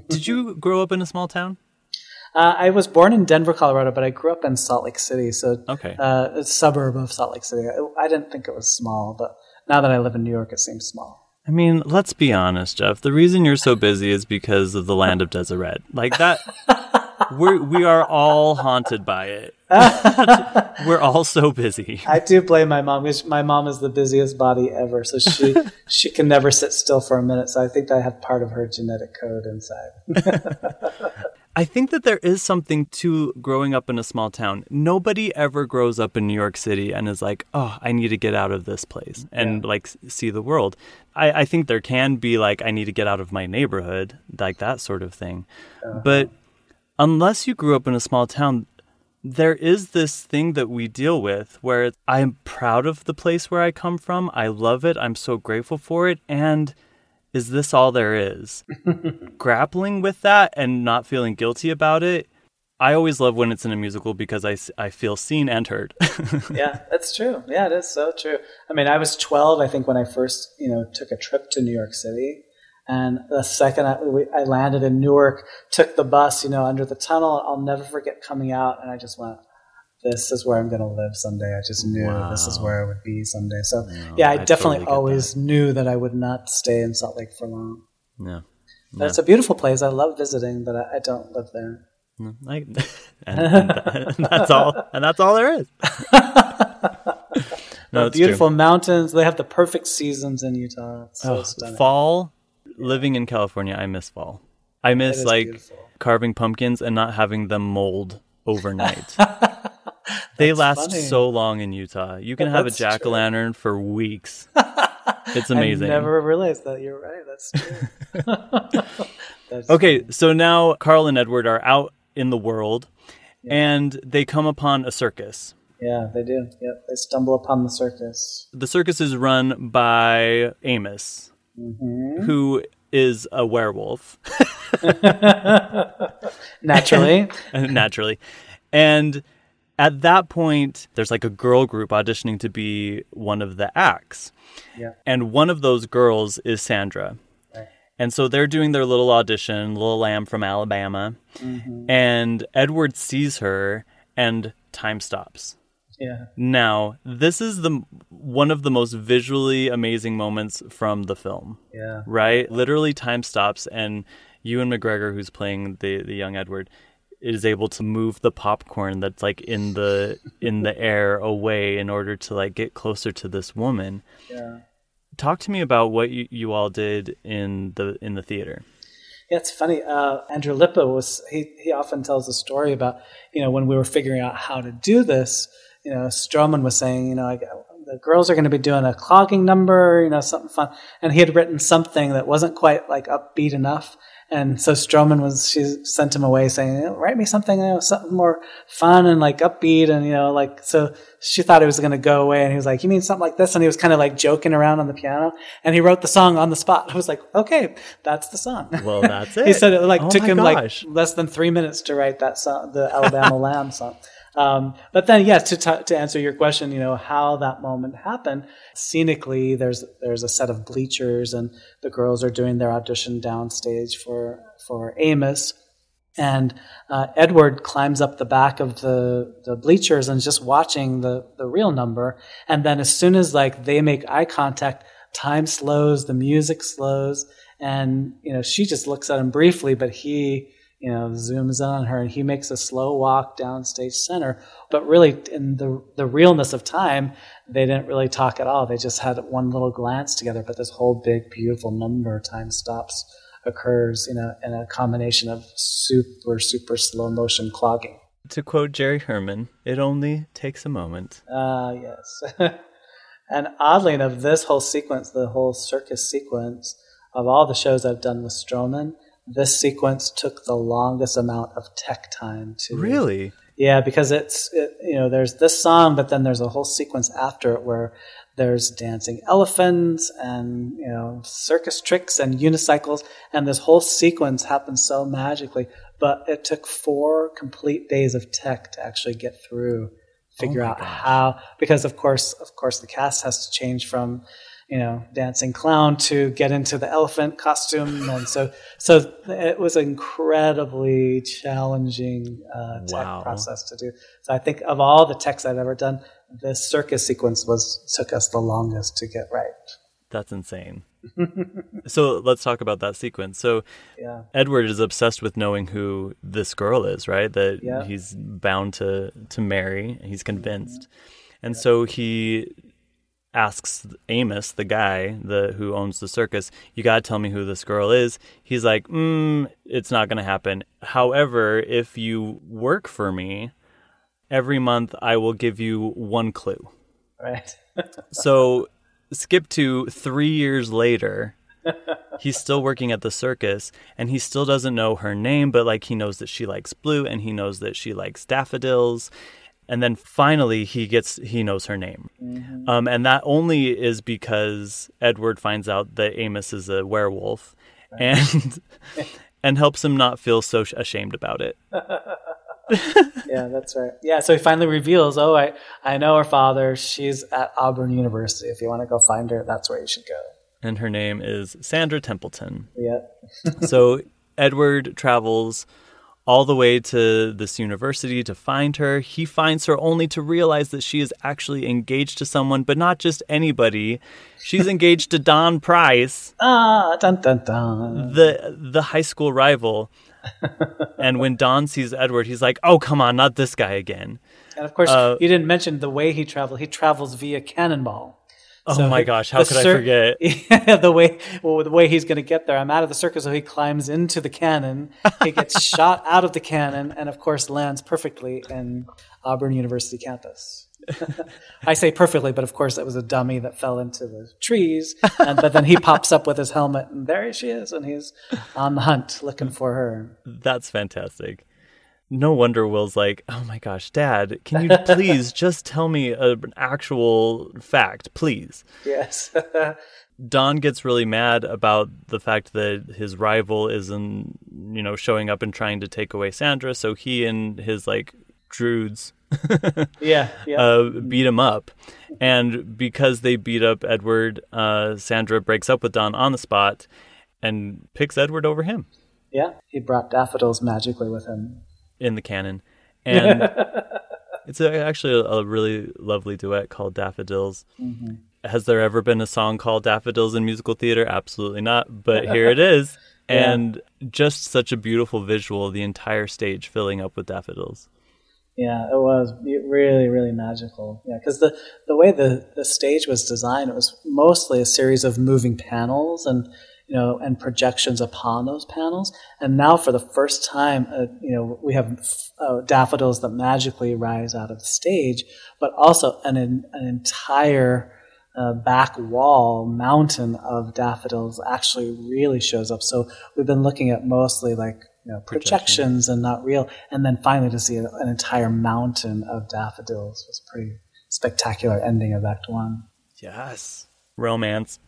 Did you grow up in a small town? Uh, I was born in Denver, Colorado, but I grew up in Salt Lake City, so Okay. uh, a suburb of Salt Lake City. I, I didn't think it was small, but now that I live in New York, it seems small. I mean, let's be honest, Jeff. The reason you're so busy is because of the land of Deseret. Like that, we're, we are all haunted by it. we're all so busy. I do blame my mom because my mom is the busiest body ever, so she she can never sit still for a minute. So I think I have part of her genetic code inside. I think that there is something to growing up in a small town. Nobody ever grows up in New York City and is like, oh, I need to get out of this place and like see the world. I, I think there can be like, I need to get out of my neighborhood, like that sort of thing. Uh-huh. But unless you grew up in a small town, there is this thing that we deal with where it's, I'm proud of the place where I come from. I love it. I'm so grateful for it. And is this all there is? Grappling with that and not feeling guilty about it. I always love when it's in a musical because I, I feel seen and heard. yeah, that's true. Yeah, it is so true. I mean, I was 12, I think, when I first, you know, took a trip to New York City. And the second I, we, I landed in Newark, took the bus, you know, under the tunnel, I'll never forget coming out. And I just went, this is where I'm going to live someday. I just knew this is where I would be someday. So, yeah, I, I definitely totally always knew that I would not stay in Salt Lake for long. yeah. But it's a beautiful place. I love visiting, but I, I don't live there. Like, and, and and that's all. And that's all there is. no, Beautiful mountains. They have the perfect seasons in Utah. It's so true. stunning. Fall, living in California, I miss fall. I miss like beautiful. carving pumpkins and not having them mold overnight. They last funny. so long in Utah. You can Yeah, have a jack o' lantern for weeks. It's amazing. I never realized that. You're right. That's true. That's Okay, so now Carl and Edward are out in the world and they come upon a circus. Yeah, they do. Yep, they stumble upon the circus. The circus is run by Amos, Mm-hmm. who is a werewolf, Naturally, naturally. And at that point, there's like a girl group auditioning to be one of the acts. Yeah. And one of those girls is Sandra. Right. And so they're doing their little audition, Little Lamb from Alabama. Mm-hmm. And Edward sees her and time stops. Yeah, Now, this is the one of the most visually amazing moments from the film, yeah, right? Literally time stops and Ewan McGregor who's playing the the young Edward is able to move the popcorn that's like in the in the air away in order to like get closer to this woman. yeah. Talk to me about what you, you all did in the in the theater. Yeah, it's funny. Uh, Andrew Lippa was he. He often tells a story about you know when we were figuring out how to do this. You know, Stroman was saying, you know, I, the girls are going to be doing a clogging number, you know, something fun, and he had written something that wasn't quite like upbeat enough. And so Stroman was, she sent him away saying, write me something, you know, something more fun and like upbeat. And, you know, like, so she thought it was going to go away. And he was like, you mean something like this? And he was kind of like joking around on the piano and he wrote the song on the spot. I was like, okay, that's the song. Well, that's it. he said it like Oh took him gosh. like less than three minutes to write that song, the Alabama Lamb song. Um, but then, yes, to, t- to answer your question, you know, how that moment happened, scenically, there's, there's a set of bleachers and the girls are doing their audition downstage for, for Amos. And uh, Edward climbs up the back of the, the bleachers and is just watching the, the real number. And then as soon as like they make eye contact, time slows, the music slows, and you know she just looks at him briefly, but he you know zooms in on her and he makes a slow walk down stage center. But really, in the the realness of time, they didn't really talk at all. They just had one little glance together. But this whole big, beautiful number, time stops, occurs in a in a combination of super super slow motion clogging. To quote Jerry Herman, it only takes a moment. Ah, yes. and oddly enough, this whole sequence, the whole circus sequence of all the shows I've done with Stroman, this sequence took the longest amount of tech time to Really? Yeah, because it's it, you know there's this song, but then there's a whole sequence after it where there's dancing elephants and you know circus tricks and unicycles, and this whole sequence happens so magically. But it took four complete days of tech to actually get through, figure oh out how because of course of course the cast has to change from you know dancing clown to get into the elephant costume, and so so it was an incredibly challenging uh, tech Wow. process to do. So I think of all the techs I've ever done, this circus sequence was took us the longest to get right. That's insane. so let's talk about that sequence. So Yeah. Edward is obsessed with knowing who this girl is, right? That Yeah. he's bound to to marry. He's convinced, and so he asks Amos, the guy the who owns the circus, "You got to tell me who this girl is." He's like, mm, "It's not to happen. However, if you work for me every month, I will give you one clue." Right. So skip to three years later. He's still working at the circus and he still doesn't know her name, but like he knows that she likes blue and he knows that she likes daffodils. And then finally he gets he knows her name. Um, and that only is because Edward finds out that Amos is a werewolf and and helps him not feel so ashamed about it. yeah, that's right. Yeah, so he finally reveals, "Oh, I I know her father. She's at Auburn University. If you want to go find her, that's where you should go." And her name is Sandra Templeton. Yeah. so Edward travels all the way to this university to find her. He finds her only to realize that she is actually engaged to someone, but not just anybody. She's engaged to Don Price, Ah, dun dun dun. the the high school rival. and when Don sees Edward, he's like, "Oh, come on, not this guy again." And of course, Uh, you didn't mention the way he traveled. He travels via Cannonball. Oh So my gosh, how could I forget? Yeah, the way well, the way he's going to get there. I'm out of the circus, so he climbs into the cannon. He gets shot out of the cannon, and of course lands perfectly in Auburn University campus. I say perfectly, but of course it was a dummy that fell into the trees. And, but then he pops up with his helmet, and there she is, and he's on the hunt looking for her. That's fantastic. No wonder Will's like, oh my gosh, Dad, can you please just tell me a, an actual fact, please? Yes. Don gets really mad about the fact that his rival isn't, you know, showing up and trying to take away Sandra. So he and his like druids yeah. Yeah. uh, beat him up. And because they beat up Edward, uh, Sandra breaks up with Don on the spot and picks Edward over him yeah. He brought daffodils magically with him. In the cannon. And it's a, actually a, a really lovely duet called Daffodils. Mm-hmm. Has there ever been a song called Daffodils in musical theater? Absolutely not. But here it is. Yeah. And just such a beautiful visual, the entire stage filling up with daffodils. Yeah, it was really, really magical. Yeah, because the, the way the, the stage was designed, it was mostly a series of moving panels and you know and projections upon those panels. And now, for the first time, uh, you know, we have uh, daffodils that magically rise out of the stage, but also an an entire uh, back wall mountain of daffodils actually really shows up. So we've been looking at mostly like you know projections and not real, and then finally to see an entire mountain of daffodils was pretty spectacular ending of Act One. Yes. Romance.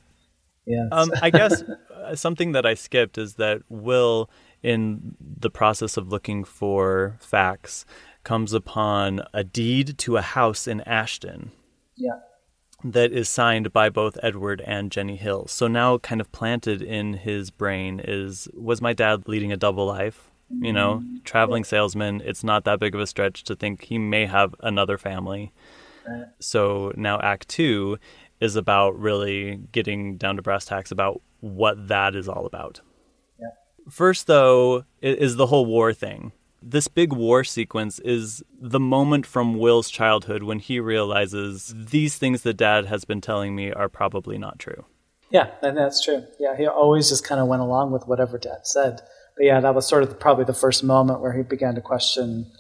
Yes. Um, I guess uh, something that I skipped is that Will, in the process of looking for facts, comes upon a deed to a house in Ashton yeah. that is signed by both Edward and Jenny Hill. So now, kind of planted in his brain is was my dad leading a double life? You know, traveling salesman. It's not that big of a stretch to think he may have another family. So now Act Two is about really getting down to brass tacks about what that is all about. Yeah. First, though, is the whole war thing. This big war sequence is the moment from Will's childhood when he realizes these things that dad has been telling me are probably not true. Yeah, and that's true. Yeah, he always just kind of went along with whatever Dad said. But yeah, that was sort of probably the first moment where he began to question,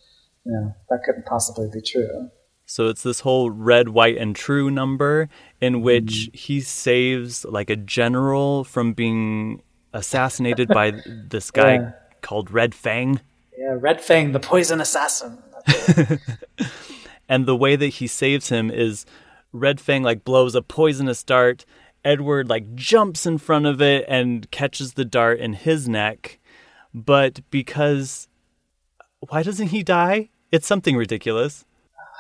you know, that couldn't possibly be true. So it's this whole red, white, and true number in which mm. he saves like a general from being assassinated by this guy Yeah. called Red Fang. Yeah, Red Fang, the poison assassin. And the way that he saves him is Red Fang like blows a poisonous dart. Edward like jumps in front of it and catches the dart in his neck. But because why doesn't he die? It's something ridiculous.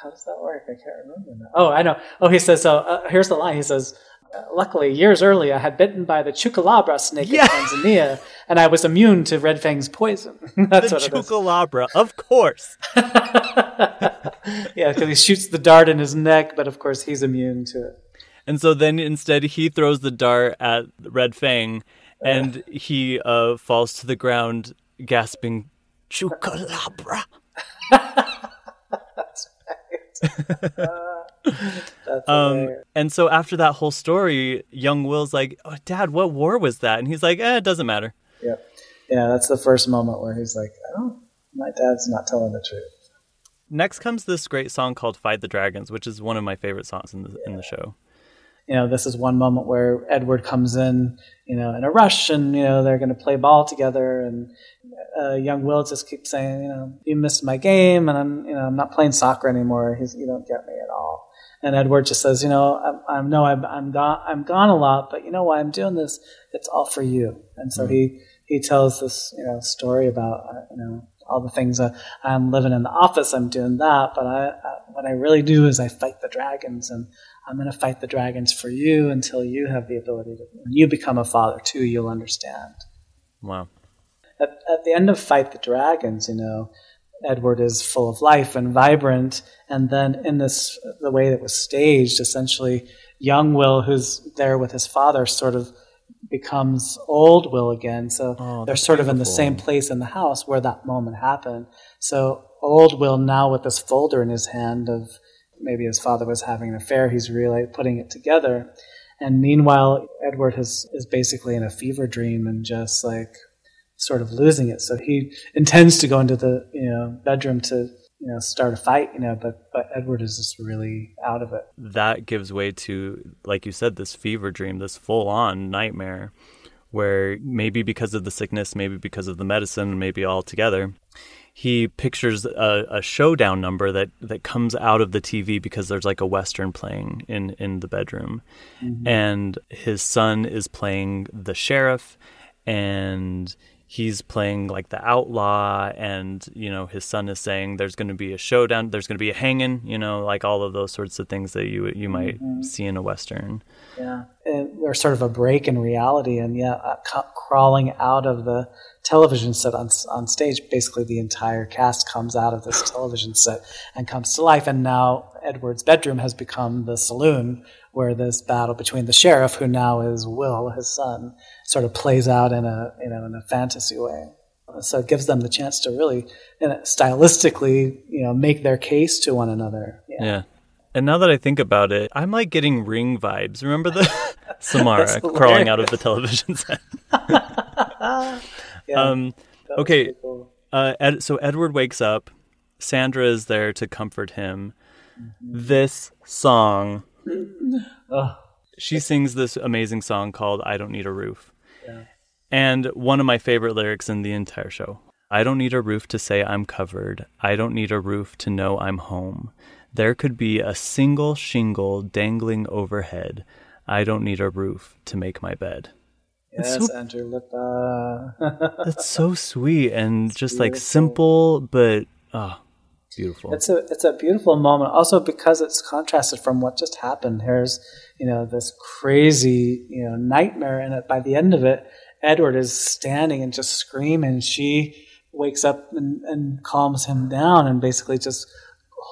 How does that work? I can't remember now. Oh, I know. Oh, he says, so uh, here's the line. He says, uh, luckily, years earlier, I had bitten by the Chukalabra snake Yeah. in Tanzania, and I was immune to Red Fang's poison. That's the what it is. Chukalabra, of course. yeah, because he shoots the dart in his neck, but of course he's immune to it. And so then instead he throws the dart at Red Fang and he uh, falls to the ground gasping, Chukalabra. That's Um, and so after that whole story, young Will's like, oh, Dad, what war was that? And he's like, eh, it doesn't matter. yeah. yeah, that's the first moment where he's like, oh, my dad's not telling the truth. Next comes this great song called Fight the Dragons, which is one of my favorite songs in the, in the show. You know, this is one moment where Edward comes in, you know, in a rush, and you know they're going to play ball together, and uh, young Will just keeps saying, you know, you missed my game, and I'm, you know, I'm not playing soccer anymore. He's, you don't get me at all. And Edward just says, you know, I'm, I'm no, I'm, I'm gone, I'm gone a lot, but you know why I'm doing this? It's all for you. And so he he tells this, you know, story about, uh, you know, all the things that I'm living in the office, I'm doing that, but I, I what I really do is I fight the dragons, and I'm going to fight the dragons for you until you have the ability to. When you become a father too, you'll understand. Wow. At, at the end of Fight the Dragons, you know, Edward is full of life and vibrant, and then in this, the way that was staged, essentially, young Will, who's there with his father, sort of becomes old Will again. So Oh, they're sort of in the same place in the house where that moment happened. So old Will now with this folder in his hand of maybe his father was having an affair. He's really putting it together. And meanwhile, Edward has, is basically in a fever dream and just like sort of losing it. So he intends to go into the you know bedroom to you know start a fight, you know, but but Edward is just really out of it. That gives way to, like you said, this fever dream, this full on nightmare, where maybe because of the sickness, maybe because of the medicine, maybe all together, he pictures a, a, showdown number that, that comes out of the TV because there's like a western playing in, in the bedroom, mm-hmm. and his son is playing the sheriff, and he's playing like the outlaw and you know his son is saying there's going to be a showdown there's going to be a hanging you know like all of those sorts of things that you you might mm-hmm. see in a western. Yeah. And there's sort of a break in reality and yeah uh, c- crawling out of the television set on on stage basically the entire cast comes out of this television set and comes to life. And now Edward's bedroom has become the saloon where this battle between the sheriff, who now is Will, his son, sort of plays out in a you know in a fantasy way. So it gives them the chance to really, you know, stylistically, you know, make their case to one another. Yeah. yeah. And now that I think about it, I'm like getting ring vibes. Remember the Samara crawling out of the television set? yeah, um, okay. Cool. Uh, Ed, so Edward wakes up. Sandra is there to comfort him. Mm-hmm. This song she sings this amazing song called I Don't Need a Roof. Yeah. And one of my favorite lyrics in the entire show. I don't need a roof to say I'm covered. I don't need a roof to know I'm home. There could be a single shingle dangling overhead. I don't need a roof to make my bed. Yes, so, Andrew Lippa. that's so sweet and just like simple, but oh, beautiful. It's a it's a beautiful moment. Also because it's contrasted from what just happened. Here's you know this crazy you know nightmare, and by the end of it, Edward is standing and just screaming. She wakes up and, and calms him down, and basically just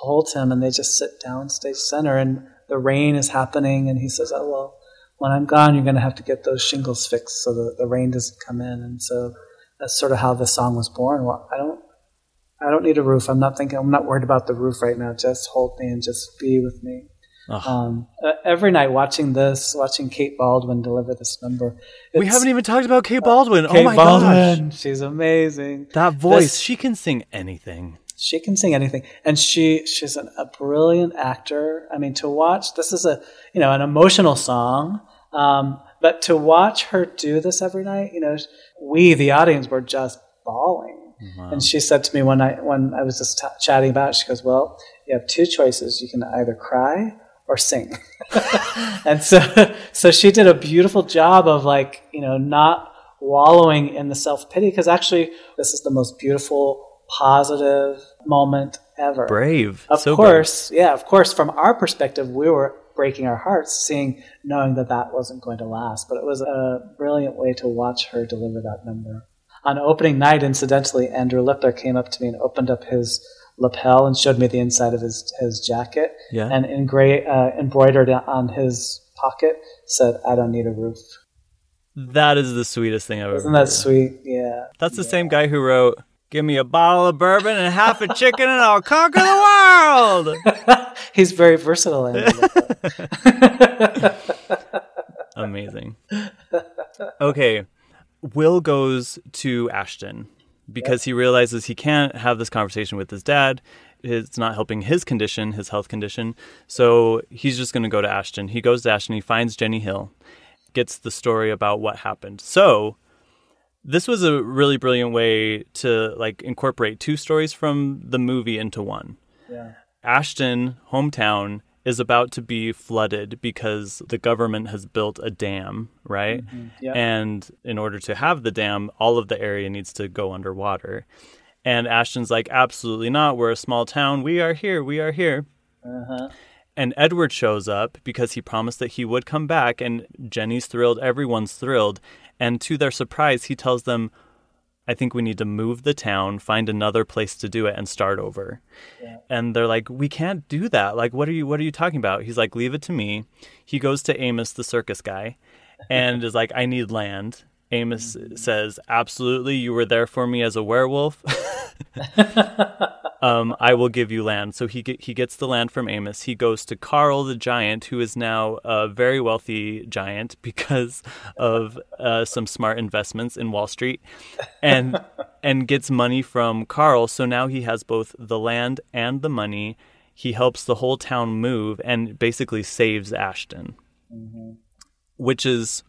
holds him, and they just sit down stage center, and the rain is happening, and he says, "Oh well." When I'm gone, you're going to have to get those shingles fixed so the, the rain doesn't come in. And so that's sort of how the song was born. Well, I don't I don't need a roof. I'm not thinking. I'm not worried about the roof right now. Just hold me and just be with me. Um, uh, every night watching this, watching Kate Baldwin deliver this number. We haven't even talked about Kate Baldwin. Uh, Kate oh my Baldwin, gosh, she's amazing. That voice, this, she can sing anything. She can sing anything, and she she's an, a brilliant actor. I mean, to watch this is a you know an emotional song, um, but to watch her do this every night, you know, we the audience were just bawling Wow. And she said to me when I when I was just t- chatting about it, she goes, "Well, you have two choices. You can either cry or sing." and so so she did a beautiful job of like you know not wallowing in the self pity because actually this is the most beautiful positive moment ever. Brave. Of so course, brave. yeah. Of course, from our perspective, we were breaking our hearts seeing knowing that that wasn't going to last but it was a brilliant way to watch her deliver that number on opening night, incidentally, Andrew Lippa came up to me and opened up his lapel and showed me the inside of his, his jacket. Yeah. And engra- uh, embroidered on his pocket said, I don't need a roof. That is the sweetest thing I've ever Isn't that sweet? Yeah. That's the yeah. same guy who wrote, Give me a bottle of bourbon and half a chicken and I'll conquer the world. He's very versatile. Amazing. Okay. Will goes to Ashton because he realizes he can't have this conversation with his dad. It's not helping his condition, his health condition. So he's just going to go to Ashton. He goes to Ashton, he finds Jenny Hill, gets the story about what happened. So this was a really brilliant way to like incorporate two stories from the movie into one. Yeah. Ashton, hometown, is about to be flooded because the government has built a dam, right? Mm-hmm. And in order to have the dam, all of the area needs to go underwater. And Ashton's like, absolutely not. We're a small town. We are here. We are here. Uh-huh. And Edward shows up because he promised that he would come back. And Jenny's thrilled. Everyone's thrilled. And to their surprise, he tells them, I think we need to move the town, find another place to do it, and start over. Yeah. And they're like, we can't do that. Like, what are you? What are you talking about? He's like, leave it to me. He goes to Amos, the circus guy, and is like, I need land. Amos says, "Absolutely, you were there for me as a werewolf. um, I will give you land." So he get, he gets the land from Amos. He goes to Carl the giant, who is now a very wealthy giant because of uh, some smart investments in Wall Street, and and gets money from Carl. So now he has both the land and the money. He helps the whole town move and basically saves Ashton, mm-hmm. which is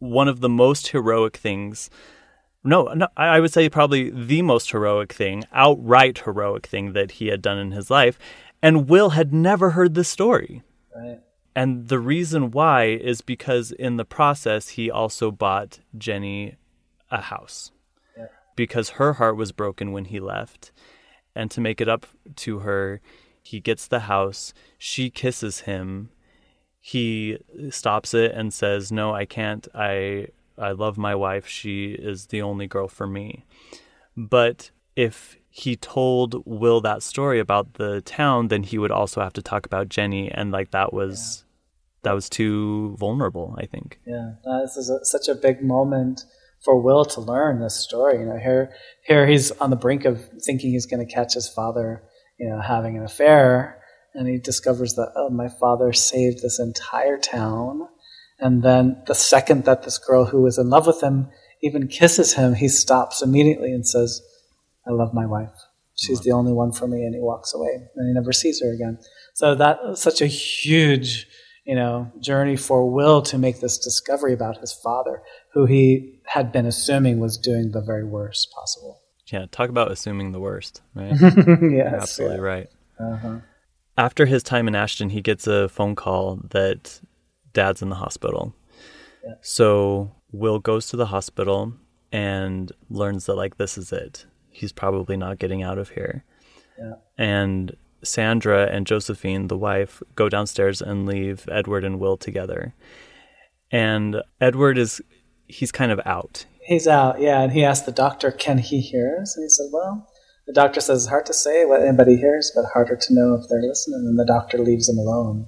one of the most heroic things. No, no, I would say probably the most heroic thing, outright heroic thing that he had done in his life. And Will had never heard this story. Right. And the reason why is because in the process, he also bought Jenny a house yeah. because her heart was broken when he left. And to make it up to her, he gets the house, she kisses him, he stops it and says, "No, I can't. I I love my wife. She is the only girl for me." But if he told Will that story about the town, then he would also have to talk about Jenny, and like that was yeah. that was too vulnerable. I think. Yeah, this is a, such a big moment for Will to learn this story. You know, here here he's on the brink of thinking he's going to catch his father, you know, having an affair, and he discovers that oh, my father saved this entire town. And then the second that this girl who is in love with him even kisses him, he stops immediately and says, "I love my wife. She's the only one for me." And he walks away, and he never sees her again. So that was such a huge, you know, journey for Will to make this discovery about his father, who he had been assuming was doing the very worst possible. Yeah, talk about assuming the worst, right? yes, absolutely yeah. right. Uh-huh after his time in Ashton, he gets a phone call that dad's in the hospital. Yeah. So Will goes to the hospital and learns that like this is it. He's probably not getting out of here. Yeah. And Sandra and Josephine, the wife, go downstairs and leave Edward and Will together. And Edward is he's kind of out. He's out, yeah, and he asked the doctor, "Can he hear us?" And he said, "Well, the doctor says it's hard to say what anybody hears, but harder to know if they're listening. And the doctor leaves him alone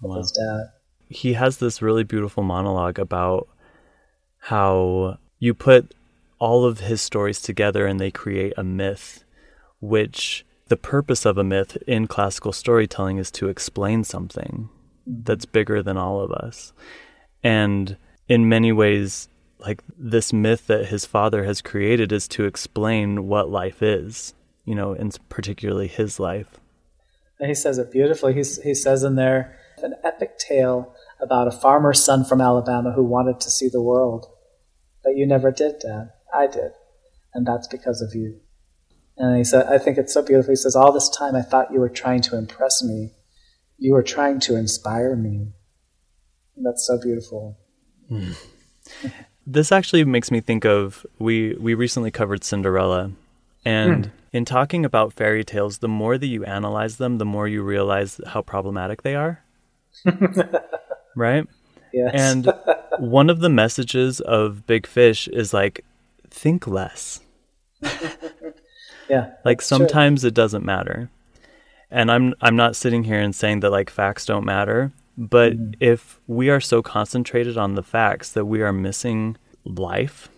with wow. his dad. He has this really beautiful monologue about how you put all of his stories together and they create a myth, which the purpose of a myth in classical storytelling is to explain something that's bigger than all of us. And in many ways, like this myth that his father has created is to explain what life is you know, and particularly his life. And he says it beautifully. He's, he says in there, an epic tale about a farmer's son from Alabama who wanted to see the world. But you never did, Dad. I did. And that's because of you. And he said, I think it's so beautiful. He says, All this time I thought you were trying to impress me. You were trying to inspire me. And that's so beautiful. Mm. this actually makes me think of we we recently covered Cinderella and mm. in talking about fairy tales, the more that you analyze them, the more you realize how problematic they are. right? Yes. And one of the messages of Big Fish is like, think less. yeah. Like sometimes true. it doesn't matter. And I'm I'm not sitting here and saying that like facts don't matter, but mm. if we are so concentrated on the facts that we are missing life,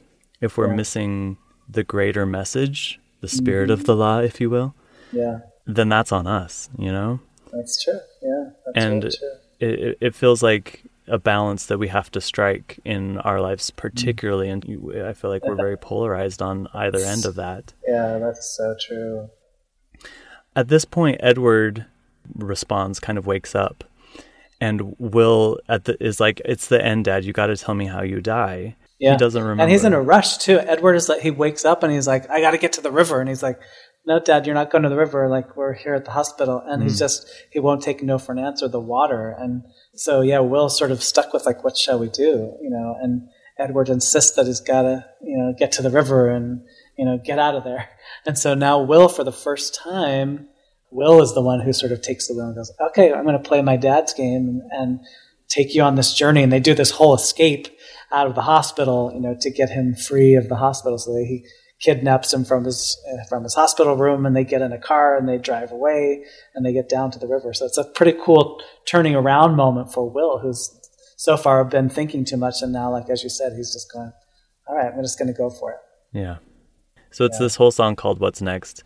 if we're yeah. missing the greater message, the spirit mm-hmm. of the law, if you will, yeah, then that's on us, you know. That's true. Yeah, that's and really it it feels like a balance that we have to strike in our lives, particularly, mm-hmm. and I feel like we're very polarized on either end of that. Yeah, that's so true. At this point, Edward responds, kind of wakes up, and Will at the is like, "It's the end, Dad. You got to tell me how you die." Yeah. He doesn't remember. And he's in a rush too. Edward is like he wakes up and he's like, I gotta get to the river. And he's like, No, Dad, you're not going to the river. Like we're here at the hospital. And mm. he's just he won't take no for an answer, the water. And so yeah, Will sort of stuck with like, what shall we do? You know, and Edward insists that he's gotta, you know, get to the river and, you know, get out of there. And so now Will for the first time, Will is the one who sort of takes the wheel and goes, Okay, I'm gonna play my dad's game and, and take you on this journey. And they do this whole escape out of the hospital, you know, to get him free of the hospital. So that he kidnaps him from his uh, from his hospital room, and they get in a car and they drive away, and they get down to the river. So it's a pretty cool turning around moment for Will, who's so far been thinking too much, and now, like as you said, he's just going, all right, I'm just going to go for it. Yeah. So it's this whole song called What's Next,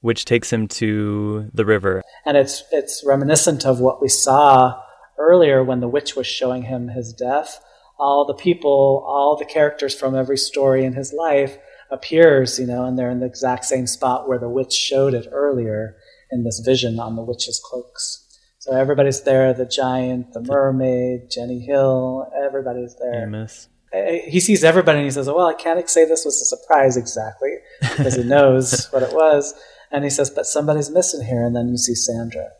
which takes him to the river. And it's it's reminiscent of what we saw earlier when the witch was showing him his death. All the people, all the characters from every story in his life appears, you know, and they're in the exact same spot where the witch showed it earlier in this vision on the witch's cloaks. So everybody's there, the giant, the mermaid, Jenny Hill, everybody's there. Amos. He sees everybody and he says, Well, I can't say this was a surprise exactly because he knows what it was. And he says, But somebody's missing here. And then you see Sandra.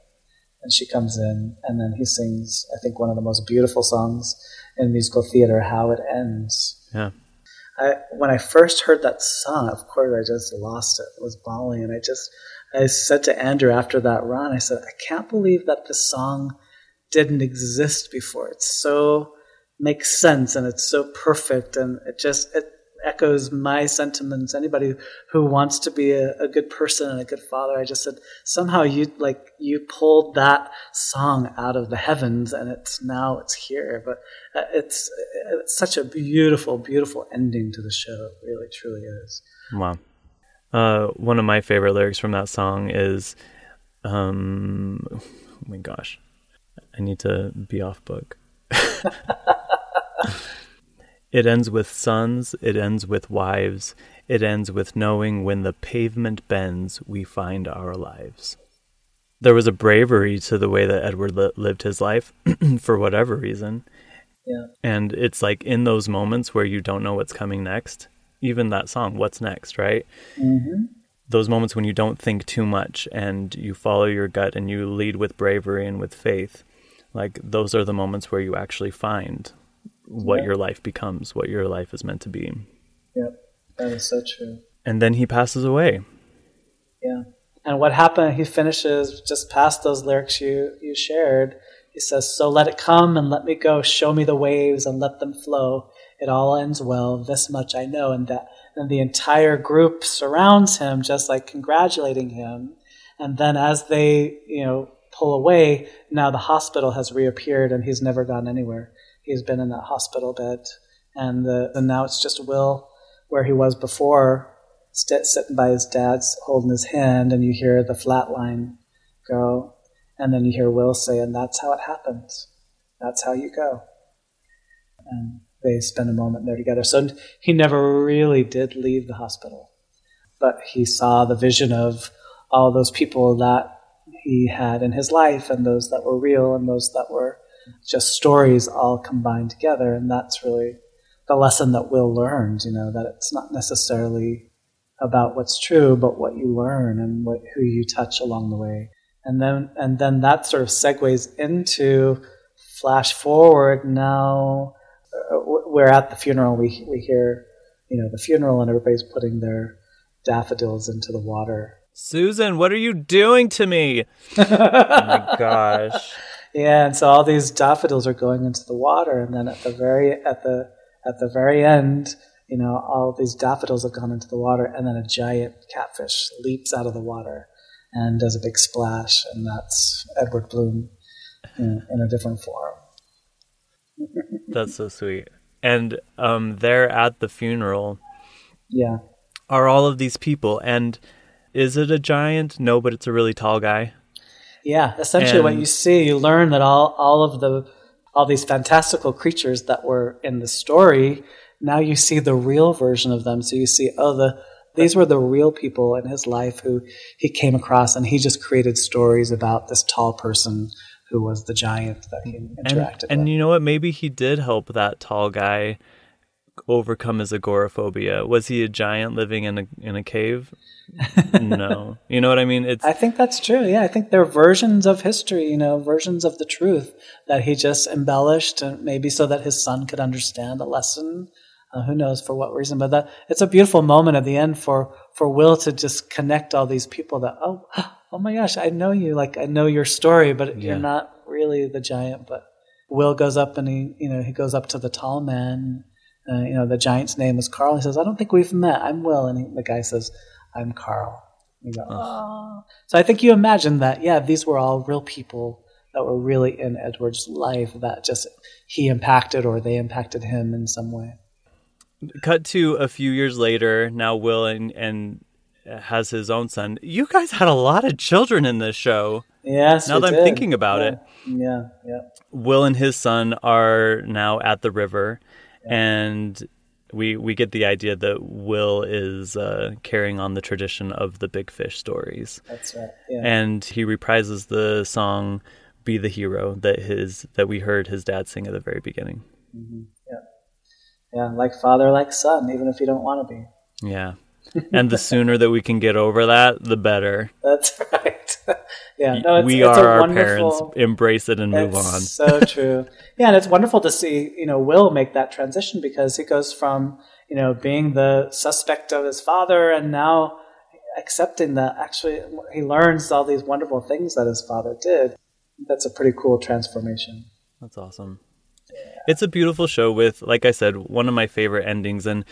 And she comes in and then he sings, I think, one of the most beautiful songs in musical theater, How It Ends. Yeah. I, when I first heard that song, of course, I just lost it. It was bawling. And I just, I said to Andrew after that run, I said, I can't believe that this song didn't exist before. It's so makes sense and it's so perfect and it just it echoes my sentiments. Anybody who wants to be a, a, good person and a good father i just said somehow you like you pulled that song out of the heavens and it's now it's here. But uh, it's it's such a beautiful beautiful ending to the show. It really truly is. Wow. Uh, one of my favorite lyrics from that song is um oh my gosh. I need to be off book it ends with sons, it ends with wives, it ends with knowing when the pavement bends, we find our lives. There was a bravery to the way that Edward li- lived his life for whatever reason. Yeah. And it's like in those moments where you don't know what's coming next, even that song, What's Next, right? Mm-hmm. Those moments when you don't think too much and you follow your gut and you lead with bravery and with faith like those are the moments where you actually find what yeah. your life becomes, what your life is meant to be. Yep, that is so true. And then he passes away. Yeah. And what happened, he finishes just past those lyrics you, you shared. He says, So let it come and let me go. Show me the waves and let them flow. It all ends well. This much I know. And that, and the entire group surrounds him, just like congratulating him. And then as they, you know, pull away, now the hospital has reappeared and he's never gone anywhere. He's been in that hospital bed. And, the, and now it's just Will where he was before, st- sitting by his dad's holding his hand, and you hear the flat line go. And then you hear Will say, and that's how it happens. That's how you go. And they spend a moment there together. So he never really did leave the hospital, but he saw the vision of all those people that he had in his life and those that were real and those that were just stories all combined together. And that's really the lesson that Will learned, you know, that it's not necessarily about what's true, but what you learn and what, who you touch along the way. And then, and then that sort of segues into flash forward. Now uh, we're at the funeral. We, we hear, you know, the funeral and everybody's putting their daffodils into the water Susan, what are you doing to me? oh my gosh. Yeah, and so all these daffodils are going into the water, and then at the very at the at the very end, you know, all these daffodils have gone into the water, and then a giant catfish leaps out of the water and does a big splash, and that's Edward Bloom in, in a different form. that's so sweet. And um, there at the funeral, yeah, are all of these people, and is it a giant? No, but it's a really tall guy. Yeah, essentially and what you see, you learn that all, all of the all these fantastical creatures that were in the story, now you see the real version of them. So you see, oh, the these were the real people in his life who he came across, and he just created stories about this tall person who was the giant that he interacted and, and you know what? Maybe he did help that tall guy overcome his agoraphobia. Was he a giant living in a in a cave? no. You know what I mean? It's I think that's true. Yeah, I think they're versions of history, you know, versions of the truth that he just embellished and maybe so that his son could understand a lesson. Uh, who knows for what reason, but that it's a beautiful moment at the end for for Will to just connect all these people that oh oh my gosh I know you like I know your story, but yeah. you're not really the giant. But Will goes up and he you know he goes up to the tall man. Uh, you know the giant's name is Carl. He says I don't think we've met. I'm Will, and he, the guy says I'm Carl. You go, oh. So I think you imagine that, yeah, these were all real people that were really in Edward's life that just he impacted or they impacted him in some way. cut to a few years later. Now Will and and has his own son. You guys had a lot of children in this show. Yes. Now that I'm thinking about yeah. it. Yeah. Yeah. Will and his son are now at the river, and we we get the idea that Will is uh, carrying on the tradition of the big fish stories, That's right. Yeah. and he reprises the song "Be the Hero" that his that we heard his dad sing at the very beginning. Yeah, yeah. Like father, like son, even if you don't want to be. Yeah, and the sooner that we can get over that, the better. That's right. yeah. No, it's, we it's are a our parents. Embrace it and move It's on. So true. Yeah, and it's wonderful to see you know Will make that transition because he goes from you know being the suspect of his father and now accepting that actually he learns all these wonderful things that his father did. That's a pretty cool transformation. That's awesome. It's a beautiful show with, like I said, one of my favorite endings, and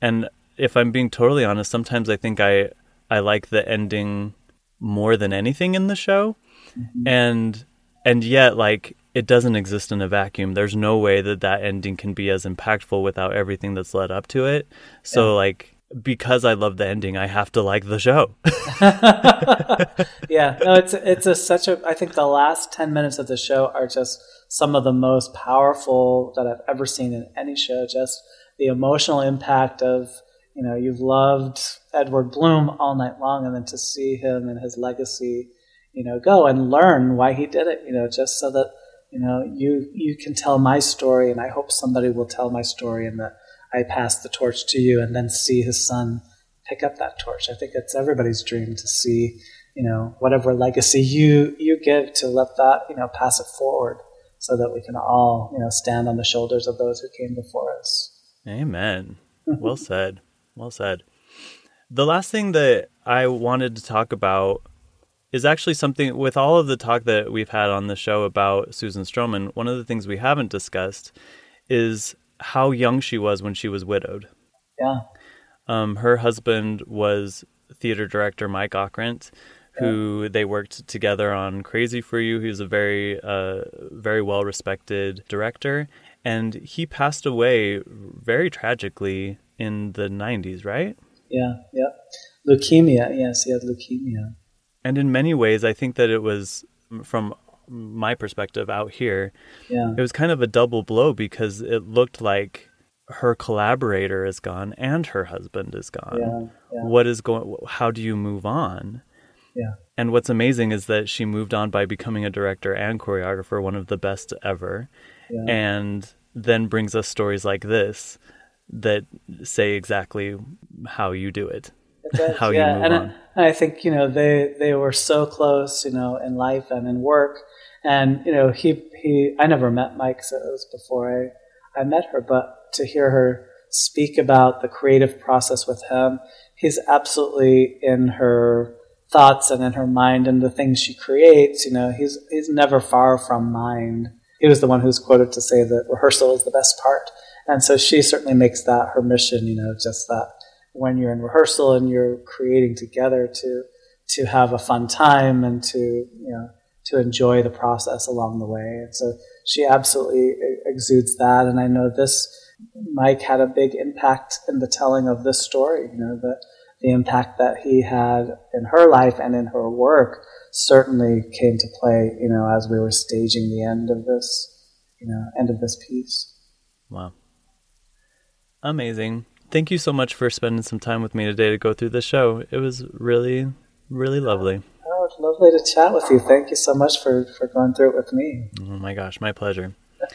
and if I'm being totally honest, sometimes I think I I like the ending more than anything in the show, mm-hmm. and and yet like it doesn't exist in a vacuum. There's no way that that ending can be as impactful without everything that's led up to it. So like because I love the ending, I have to like the show. yeah, no, it's it's a such a. I think the last ten minutes of the show are just some of the most powerful that I've ever seen in any show. Just the emotional impact of you know you've loved Edward Bloom all night long, and then to see him and his legacy, you know, go and learn why he did it. You know, just so that you know you you can tell my story, and I hope somebody will tell my story, and that I pass the torch to you, and then see his son pick up that torch. I think it's everybody's dream to see, you know, whatever legacy you you give to let that, you know, pass it forward so that we can all, you know, stand on the shoulders of those who came before us. Amen. Well said. Well said. The last thing that I wanted to talk about is actually something with all of the talk that we've had on the show about Susan Stroman. One of the things we haven't discussed is how young she was when she was widowed. Yeah. Um, her husband was theater director Mike Ockrent, who they worked together on Crazy for You. He was a very, uh, very well respected director, and he passed away very tragically in the 90s, right? Yeah, yeah. Leukemia, yes, he had leukemia. And in many ways, I think that it was, from my perspective out here, Yeah. it was kind of a double blow because it looked like her collaborator is gone and her husband is gone. Yeah, yeah. What is going? How do you move on? Yeah. And what's amazing is that she moved on by becoming a director and choreographer, one of the best ever, Yeah. and then brings us stories like this that say exactly how you do it, does, how yeah. you move and on. I, I think you know they they were so close, you know, in life and in work, and you know he he. I never met Mike, so it was before I I met her, but to hear her speak about the creative process with him, he's absolutely in her thoughts and in her mind and the things she creates. You know, he's he's never far from mind. He was the one who's quoted to say that rehearsal is the best part, and so she certainly makes that her mission. You know, just that when you're in rehearsal and you're creating together to to have a fun time and to you know to enjoy the process along the way. And so she absolutely exudes that. And I know this Mike had a big impact in the telling of this story. You know the the impact that he had in her life and in her work certainly came to play. You know as we were staging the end of this you know end of this piece. Wow. Amazing. Thank you so much for spending some time with me today to go through the show. It was really, really lovely. Oh, it's lovely to chat with you. Thank you so much for, for going through it with me. Oh my gosh, my pleasure.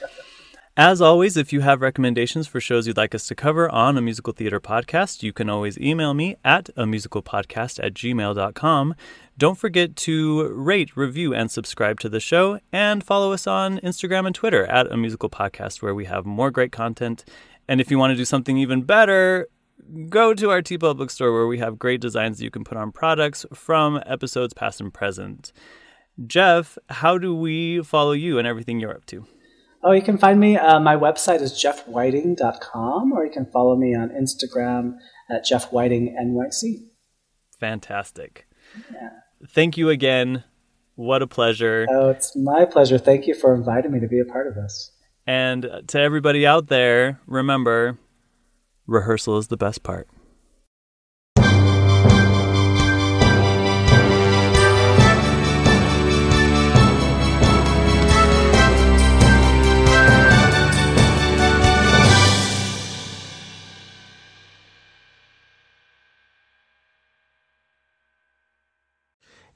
As always, if you have recommendations for shows you'd like us to cover on a musical theater podcast, you can always email me at a musical podcast at gmail.com. Don't forget to rate, review, and subscribe to the show, and follow us on Instagram and Twitter at a musical podcast, where we have more great content. And if you want to do something even better, go to our TeePublic store where we have great designs that you can put on products from episodes past and present. Jeff, how do we follow you and everything you're up to? Oh, you can find me. Uh, my website is jeffwhiting.com, or you can follow me on Instagram at jeffwhitingnyc. Fantastic. Yeah. Thank you again. What a pleasure. Oh, it's my pleasure. Thank you for inviting me to be a part of this. And to everybody out there, remember Rehearsal is the best part.